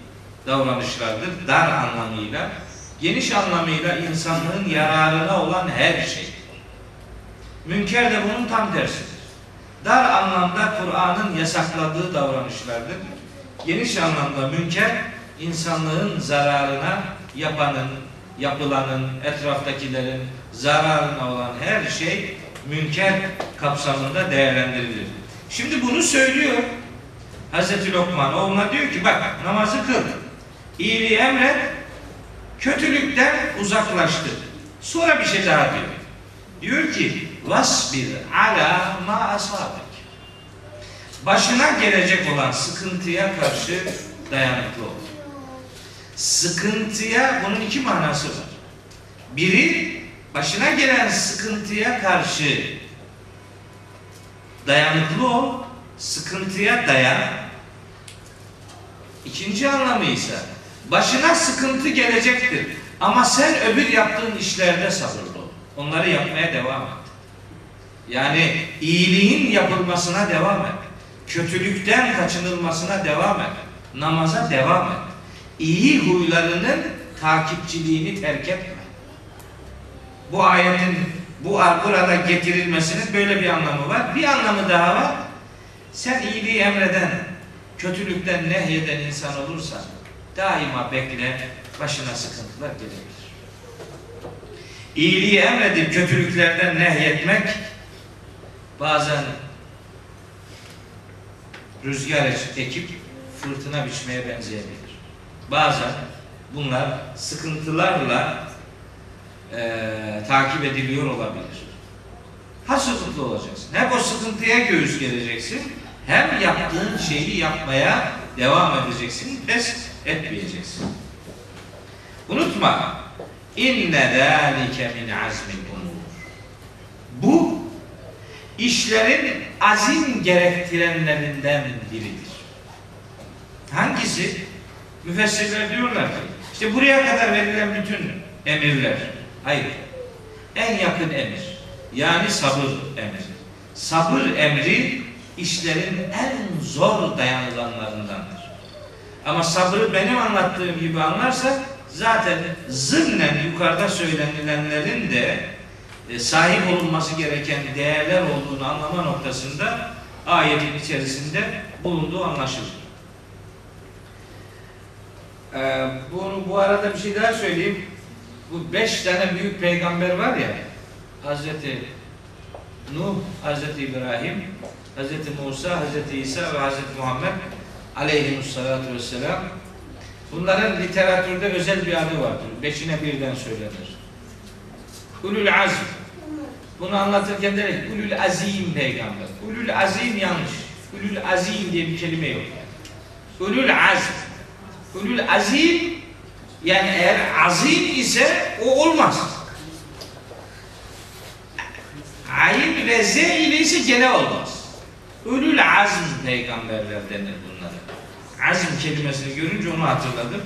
davranışlardır. Dar anlamıyla. Geniş anlamıyla insanlığın yararına olan her şey. Münker de bunun tam tersidir. Dar anlamda Kur'an'ın yasakladığı davranışlardır. Geniş anlamda münker insanlığın zararına yapanın, yapılanın, etraftakilerin zararına olan her şey münker kapsamında değerlendirilir. Şimdi bunu söylüyor Hazreti Lokman oğluna diyor ki bak namazı kıl. İyiliği emret, kötülükten uzaklaştır. Sonra bir şey daha diyor. Diyor ki vasbir ala ma asabek. Başına gelecek olan sıkıntıya karşı dayanıklı ol. Sıkıntıya bunun iki manası var. Biri başına gelen sıkıntıya karşı dayanıklı ol, sıkıntıya dayan. İkinci anlamı ise başına sıkıntı gelecektir. Ama sen öbür yaptığın işlerde sabırlı ol. Onları yapmaya devam et. Yani iyiliğin yapılmasına devam et. Kötülükten kaçınılmasına devam et. Namaza devam et. İyi huylarının takipçiliğini terk etme. Bu ayetin bu burada getirilmesinin böyle bir anlamı var. Bir anlamı daha var. Sen iyiliği emreden, kötülükten nehyeden insan olursan daima bekle, başına sıkıntılar gelebilir. İyiliği emredip kötülüklerden nehyetmek bazen rüzgar ekip fırtına biçmeye benzeyebilir. Bazen bunlar sıkıntılarla eee, takip ediliyor olabilir. Ha sıkıntılı olacaksın. Hem o sıkıntıya göğüs geleceksin. Hem yaptığın şeyi yapmaya devam edeceksin. Pes etmeyeceksin. Unutma. İnne zâlike min azmil umur. Bu işlerin azim gerektirenlerinden biridir. Hangisi? Müfessirler diyorlar ki işte buraya kadar verilen bütün emirler. Hayır. En yakın emir. Yani sabır emri. Sabır emri işlerin en zor dayanılanlarındandır. Ama sabrı benim anlattığım gibi anlarsak zaten zımnen yukarıda söylenilenlerin de e, sahip olunması gereken değerler olduğunu anlama noktasında ayetin içerisinde bulunduğu anlaşılır. Ee, bunu bu arada bir şey daha söyleyeyim. Bu beş tane büyük peygamber var ya Hazreti Nuh, Hazreti İbrahim, Hazreti Musa, Hazreti İsa ve Hazreti Muhammed aleyhimussalatu vesselam bunların literatürde özel bir adı vardır. Beşine birden söylenir. Ulul azm. Bunu anlatırken der ki ulul azim peygamber. Ulul azim yanlış. Ulul azim diye bir kelime yok. Ulul azm. Ulul azim yani eğer azim ise o olmaz. Ayin ve z ile ise gene olmaz. Ulul azm peygamberler denir bunlara. Azm kelimesini görünce onu hatırladım.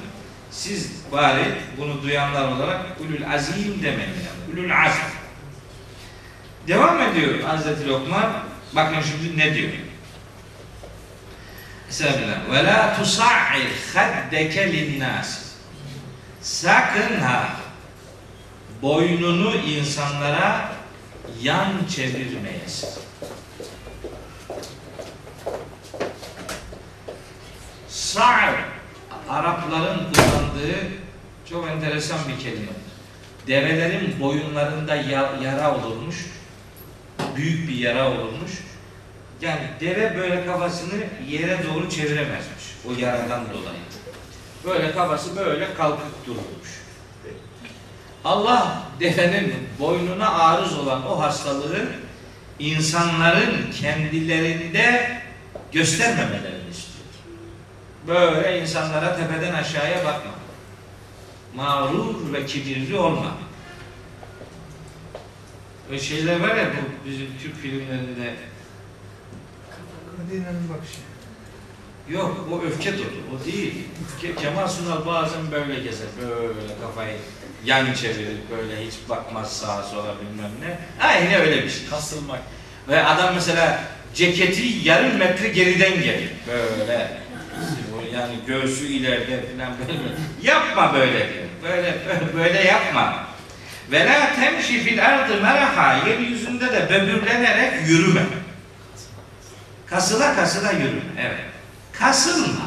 Siz bari bunu duyanlar olarak ulul azim demeyin yani. Ulul azm. Devam ediyor Hazreti Lokman. Bakın şimdi ne diyor? Estağfirullah. Ve la tusa'ir haddeke linnâs. Sakın ha boynunu insanlara yan çevirmeyesin. Sa'ir Arapların kullandığı çok enteresan bir kelime. Develerin boyunlarında ya- yara olurmuş. Büyük bir yara olurmuş. Yani deve böyle kafasını yere doğru çeviremezmiş. O yaradan dolayı. Böyle kafası böyle kalkık dururmuş. Allah devenin boynuna arız olan o hastalığı insanların kendilerinde göstermemelerini istiyor. Böyle insanlara tepeden aşağıya bakma. Mağrur ve kibirli olma. Öyle şeyler var ya bu bizim Türk filmlerinde Kadine'nin bakışı. Yok o öfke dolu. O değil. Ke- Kemal Sunal bazen böyle gezer. Böyle kafayı yan çevirir. Böyle hiç bakmaz sağa sola bilmem ne. Aynı öyle bir şey. Kasılmak. Ve adam mesela ceketi yarım metre geriden gelir. Böyle. Yani göğsü ileride falan böyle. Yapma böyle diyor. Böyle böyle yapma. Ve la temşi fil ardı meraha yeryüzünde de böbürlenerek yürüme. Kasıla kasıla yürüme. Evet. Kasılma.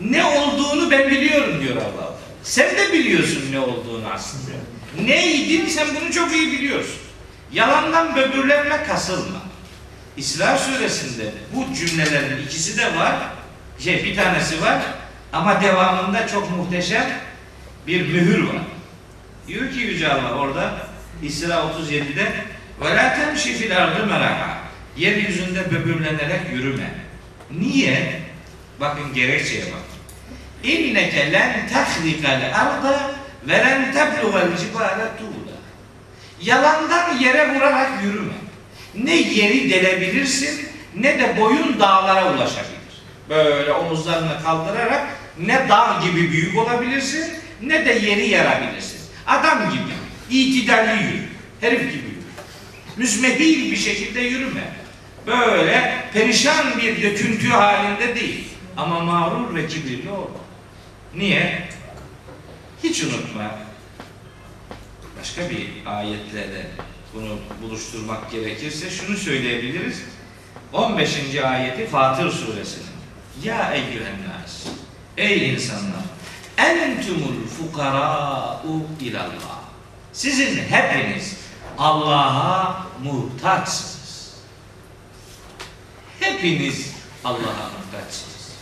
Ne olduğunu ben biliyorum diyor Allah. Sen de biliyorsun ne olduğunu aslında. Neydin sen bunu çok iyi biliyorsun. Yalandan böbürlenme kasılma. İsra suresinde bu cümlelerin ikisi de var. Şey bir tanesi var ama devamında çok muhteşem bir mühür var. Diyor ki Yüce Allah orada İsra 37'de ve la temşi fil ardı meraha yeryüzünde böbürlenerek yürüme. Niye? Bakın gerekçeye bak. İnneke len tehlikal arda ve len tebluğal cibale tuğla. Yalandan yere vurarak yürüme. Ne yeri delebilirsin ne de boyun dağlara ulaşabilir. Böyle omuzlarını kaldırarak ne dağ gibi büyük olabilirsin ne de yeri yarabilirsin. Adam gibi, itidalli yürü. Herif gibi yürü. Müzmehil bir şekilde yürüme. Böyle perişan bir döküntü halinde değil. Ama mağrur ve kibirli olma. Niye? Hiç unutma. Başka bir ayetle de bunu buluşturmak gerekirse şunu söyleyebiliriz. 15. ayeti Fatır suresinin. Ya eyyühennas. Ey insanlar. Entumul fukara'u ilallah. Sizin hepiniz Allah'a muhtaçsınız. Hepiniz Allah'a muhtaçsınız.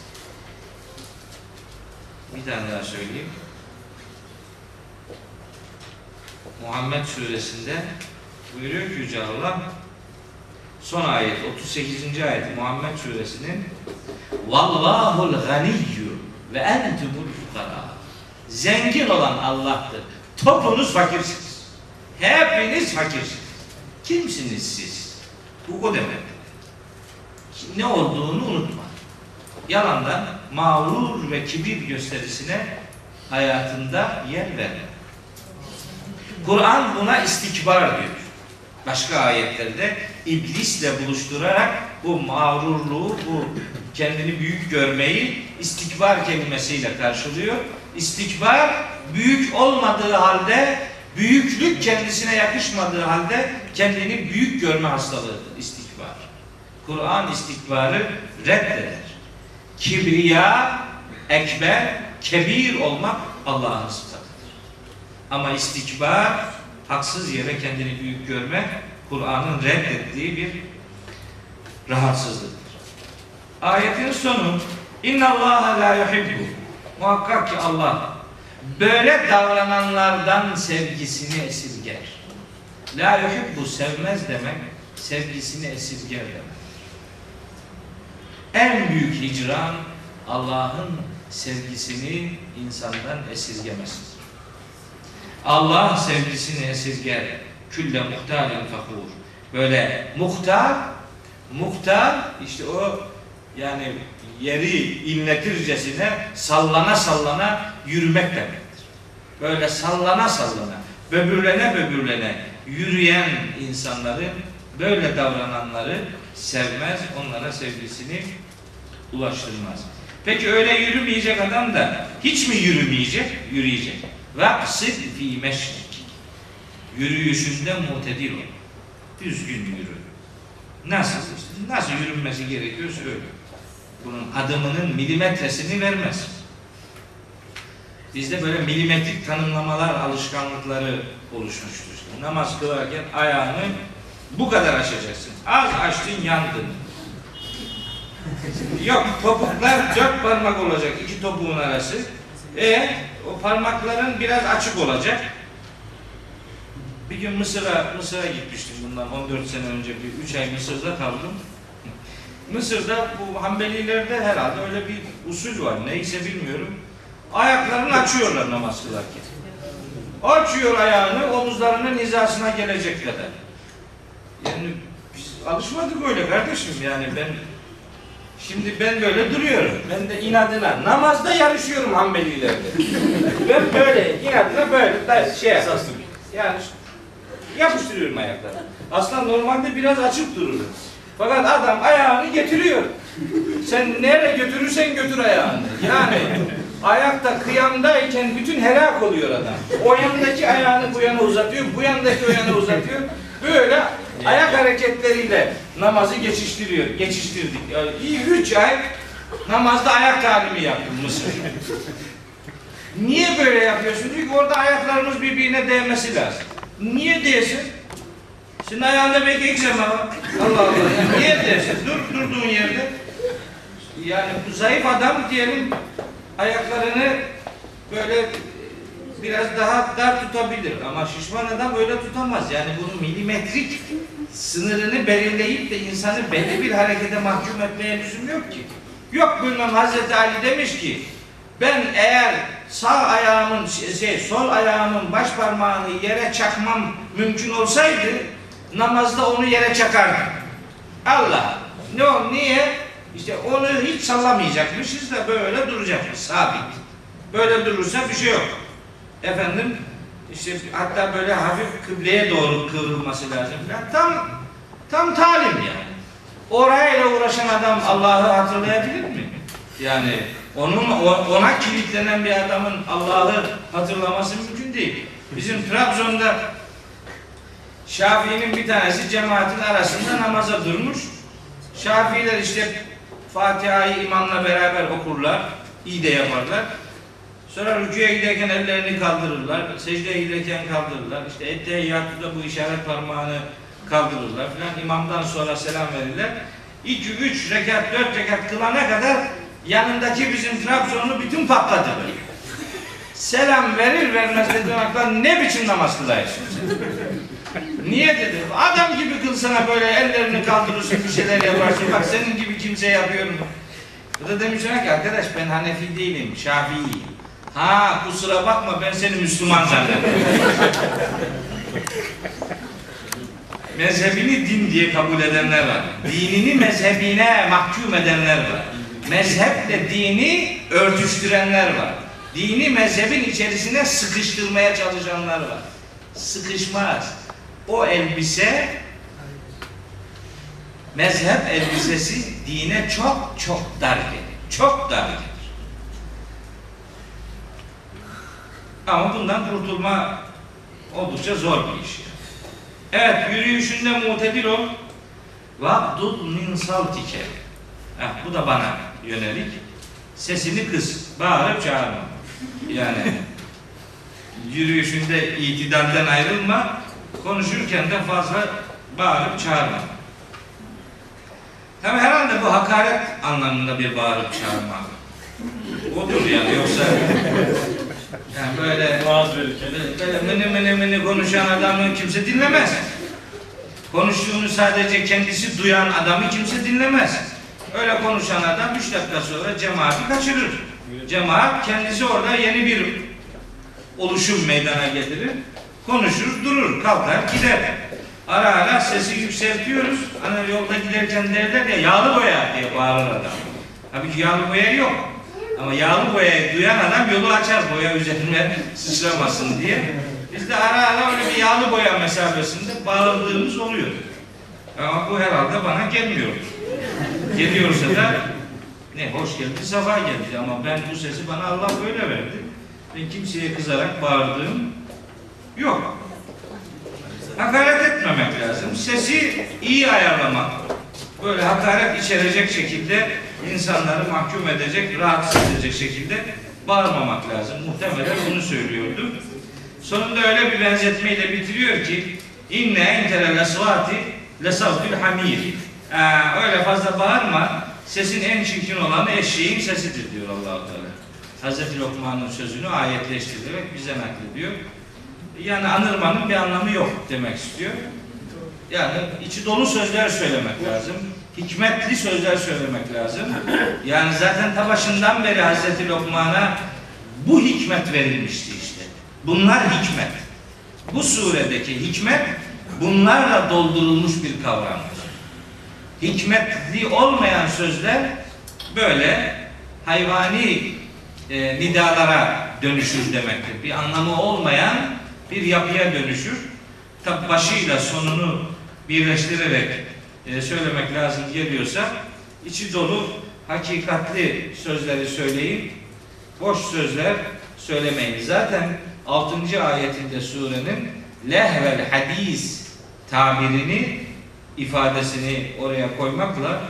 Bir tane daha söyleyeyim. Muhammed suresinde buyuruyor ki Yüce Allah son ayet 38. ayet Muhammed suresinin Vallahul ganiyyü ve entumul fukara Zengin olan Allah'tır. Topunuz fakirsiniz. Hepiniz fakirsiniz. Kimsiniz siz? Bu o demek. Ne olduğunu unutma. Yalandan mağrur ve kibir gösterisine hayatında yer verme. Kur'an buna istikbar diyor. Başka ayetlerde iblisle buluşturarak bu mağrurluğu, bu kendini büyük görmeyi istikbar kelimesiyle karşılıyor. İstikbar büyük olmadığı halde, büyüklük kendisine yakışmadığı halde kendini büyük görme hastalığıdır istikbar. Kur'an istikbarı reddeder. Kibriya, ekber, kebir olmak Allah'ın sıfatıdır. Ama istikbar, haksız yere kendini büyük görmek, Kur'an'ın reddettiği bir rahatsızlıktır. Ayetin sonu İnna Allah la yuhibbu Muhakkak ki Allah böyle davrananlardan sevgisini esirger. La yuhibbu sevmez demek, sevgisini esirger demek. En büyük hicran Allah'ın sevgisini insandan esirgemesidir. Allah sevgisini esirger. Külle muhtarin fakur. Böyle muhtar, muhtar işte o yani yeri inletircesine sallana sallana yürümek demektir. Böyle sallana sallana, böbürlene böbürlene yürüyen insanları, böyle davrananları sevmez, onlara sevgisini ulaştırmaz. Peki öyle yürümeyecek adam da hiç mi yürümeyecek? Yürüyecek. Vaksid fi meşrik. Yürüyüşünde mutedil ol. Düzgün yürü. Nasıl? Nasıl yürünmesi gerekiyorsa öyle. Bunun adımının milimetresini vermez. Bizde böyle milimetrik tanımlamalar, alışkanlıkları oluşmuştur. Namaz kılarken ayağını bu kadar açacaksın. Az açtın yandın. Yok topuklar dört parmak olacak iki topuğun arası. E o parmakların biraz açık olacak. Bir gün Mısır'a Mısır'a gitmiştim bundan 14 sene önce bir 3 ay Mısır'da kaldım. Mısır'da bu Hanbelilerde herhalde öyle bir usul var. Neyse bilmiyorum. Ayaklarını açıyorlar namaz kılarken. Açıyor ayağını omuzlarının hizasına gelecek kadar. Yani biz alışmadık öyle kardeşim yani ben Şimdi ben böyle duruyorum. Ben de inadına namazda yarışıyorum Hanbelilerde. ben böyle inadına böyle da şey yani yapıştırıyorum ayakları. Aslında normalde biraz açık durur. Fakat adam ayağını getiriyor. Sen nereye götürürsen götür ayağını. Yani ayakta kıyamdayken bütün helak oluyor adam. O yandaki ayağını bu yana uzatıyor, bu yandaki o yana uzatıyor. Böyle ayak hareketleriyle namazı geçiştiriyor. Geçiştirdik. Yani üç ay namazda ayak talimi yaptım Mısır. Niye böyle yapıyorsun? Çünkü orada ayaklarımız birbirine değmesi lazım. Niye değsin? Senin ayağında belki ekzema var. Allah Allah. Niye değsin? Dur durduğun yerde. Yani bu zayıf adam diyelim ayaklarını böyle biraz daha dar tutabilir ama şişman adam öyle tutamaz. Yani bunun milimetrik sınırını belirleyip de insanı belli bir harekete mahkum etmeye lüzum yok ki. Yok bilmem Hazreti Ali demiş ki ben eğer sağ ayağımın şey sol ayağımın baş parmağını yere çakmam mümkün olsaydı namazda onu yere çakardım. Allah. Ne o niye? İşte onu hiç sallamayacakmışız da böyle duracakmış sabit. Böyle durursa bir şey yok. Efendim işte hatta böyle hafif kıbleye doğru kıvrılması lazım falan. Tam tam talim yani. Orayla uğraşan adam Allah'ı hatırlayabilir mi? Yani onun ona kilitlenen bir adamın Allah'ı hatırlaması mümkün değil. Bizim Trabzon'da Şafii'nin bir tanesi cemaatin arasında namaza durmuş. Şafiiler işte Fatiha'yı imamla beraber okurlar. iyi de yaparlar. Sonra rüküye giderken ellerini kaldırırlar. Secdeye giderken kaldırırlar. İşte ettehiyyatta bu işaret parmağını kaldırırlar filan. İmamdan sonra selam verirler. 2, 3 rekat, 4 rekat kılana kadar yanındaki bizim Trabzonlu bütün patladı. Selam verir vermez dedi ne biçim namaz sen? Niye dedi? Adam gibi kılsana böyle ellerini kaldırırsın bir şeyler yaparsın. Bak senin gibi kimse yapıyor mu? Bu da demiş ki arkadaş ben Hanefi değilim, Şafii. Ha kusura bakma ben seni Müslüman zannediyorum. Mezhebini din diye kabul edenler var. Dinini mezhebine mahkum edenler var. Mezheple dini örtüştürenler var. Dini mezhebin içerisine sıkıştırmaya çalışanlar var. Sıkışmaz. O elbise mezhep elbisesi dine çok çok dar gelir. Çok dar gelir. Ama bundan kurtulma oldukça zor bir iş. Evet, yürüyüşünde mutedil ol. Vabdud min saltike. Heh, bu da bana yönelik. Sesini kıs. Bağırıp çağırma. Yani yürüyüşünde itidalden ayrılma. Konuşurken de fazla bağırıp çağırma. Tabi herhalde bu hakaret anlamında bir bağırıp çağırma. Odur yani yoksa yani böyle. Böyle mını mını mını konuşan adamı kimse dinlemez. Konuştuğunu sadece kendisi duyan adamı kimse dinlemez. Öyle konuşan adam üç dakika sonra cemaati kaçırır. Cemaat kendisi orada yeni bir oluşum meydana getirir. Konuşur, durur, kalkar, gider. Ara ara sesi yükseltiyoruz. Hani yolda giderken derler ya yağlı boya diye bağırır adam. Tabii ki yağlı boya yok. Ama yağlı boyayı duyan adam yolu açar boya üzerine sıçramasın diye. Biz de ara ara öyle bir yağlı boya mesafesinde bağırdığımız oluyor. Ama bu herhalde bana gelmiyor. Geliyorsa da ne hoş geldi, safa geldi ama ben bu sesi bana Allah böyle verdi. Ben kimseye kızarak bağırdığım yok. Hakaret etmemek lazım. Sesi iyi ayarlamak. Böyle hakaret içerecek şekilde insanları mahkum edecek, rahatsız edecek şekilde bağırmamak lazım. Muhtemelen bunu söylüyordu. Sonunda öyle bir benzetmeyle bitiriyor ki inne enkerel esvati lesavtul hamir. Ee, öyle fazla bağırma. Sesin en çirkin olanı eşeğin sesidir diyor allah Teala. Hazreti Lokman'ın sözünü ayetleştirerek bize naklediyor. Yani anırmanın bir anlamı yok demek istiyor. Yani içi dolu sözler söylemek lazım. Hikmetli sözler söylemek lazım. Yani zaten ta başından beri Hazreti Lokman'a bu hikmet verilmişti işte. Bunlar hikmet. Bu suredeki hikmet bunlarla doldurulmuş bir kavramdır. Hikmetli olmayan sözler böyle hayvani e, nidalara dönüşür demektir. Bir anlamı olmayan bir yapıya dönüşür. Tabi başıyla sonunu birleştirerek e, söylemek lazım geliyorsa içi dolu hakikatli sözleri söyleyin. Boş sözler söylemeyin. Zaten 6. ayetinde surenin lehvel hadis tabirini ifadesini oraya koymakla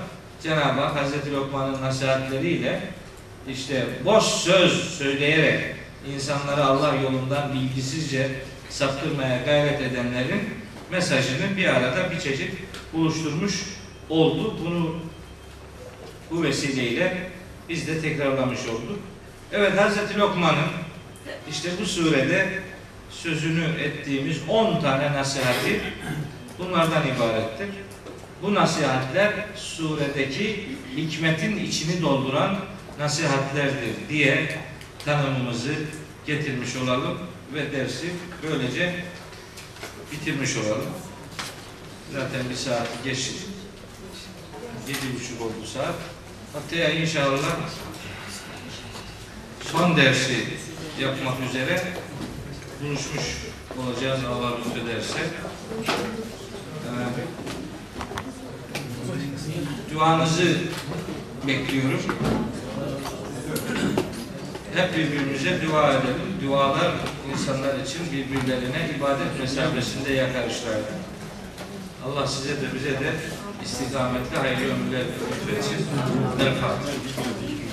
Cenab-ı Hak Hazreti Lokman'ın nasihatleriyle işte boş söz söyleyerek insanları Allah yolundan bilgisizce saptırmaya gayret edenlerin mesajını bir arada bir çeşit buluşturmuş oldu. Bunu bu vesileyle biz de tekrarlamış olduk. Evet Hazreti Lokman'ın işte bu surede sözünü ettiğimiz 10 tane nasihati bunlardan ibarettir. Bu nasihatler suredeki hikmetin içini dolduran nasihatlerdir diye tanımımızı getirmiş olalım ve dersi böylece bitirmiş olalım. Zaten bir saat geçti. Yedi buçuk oldu saat. Haftaya inşallah son dersi yapmak üzere buluşmuş olacağız Allah lütfederse. Duanızı bekliyorum. Hep birbirimize dua edelim. Dualar insanlar için birbirlerine ibadet mesabesinde yakarışlardır. Allah size de bize de istikametli hayırlı ömürler lütfetsin. El Fatiha.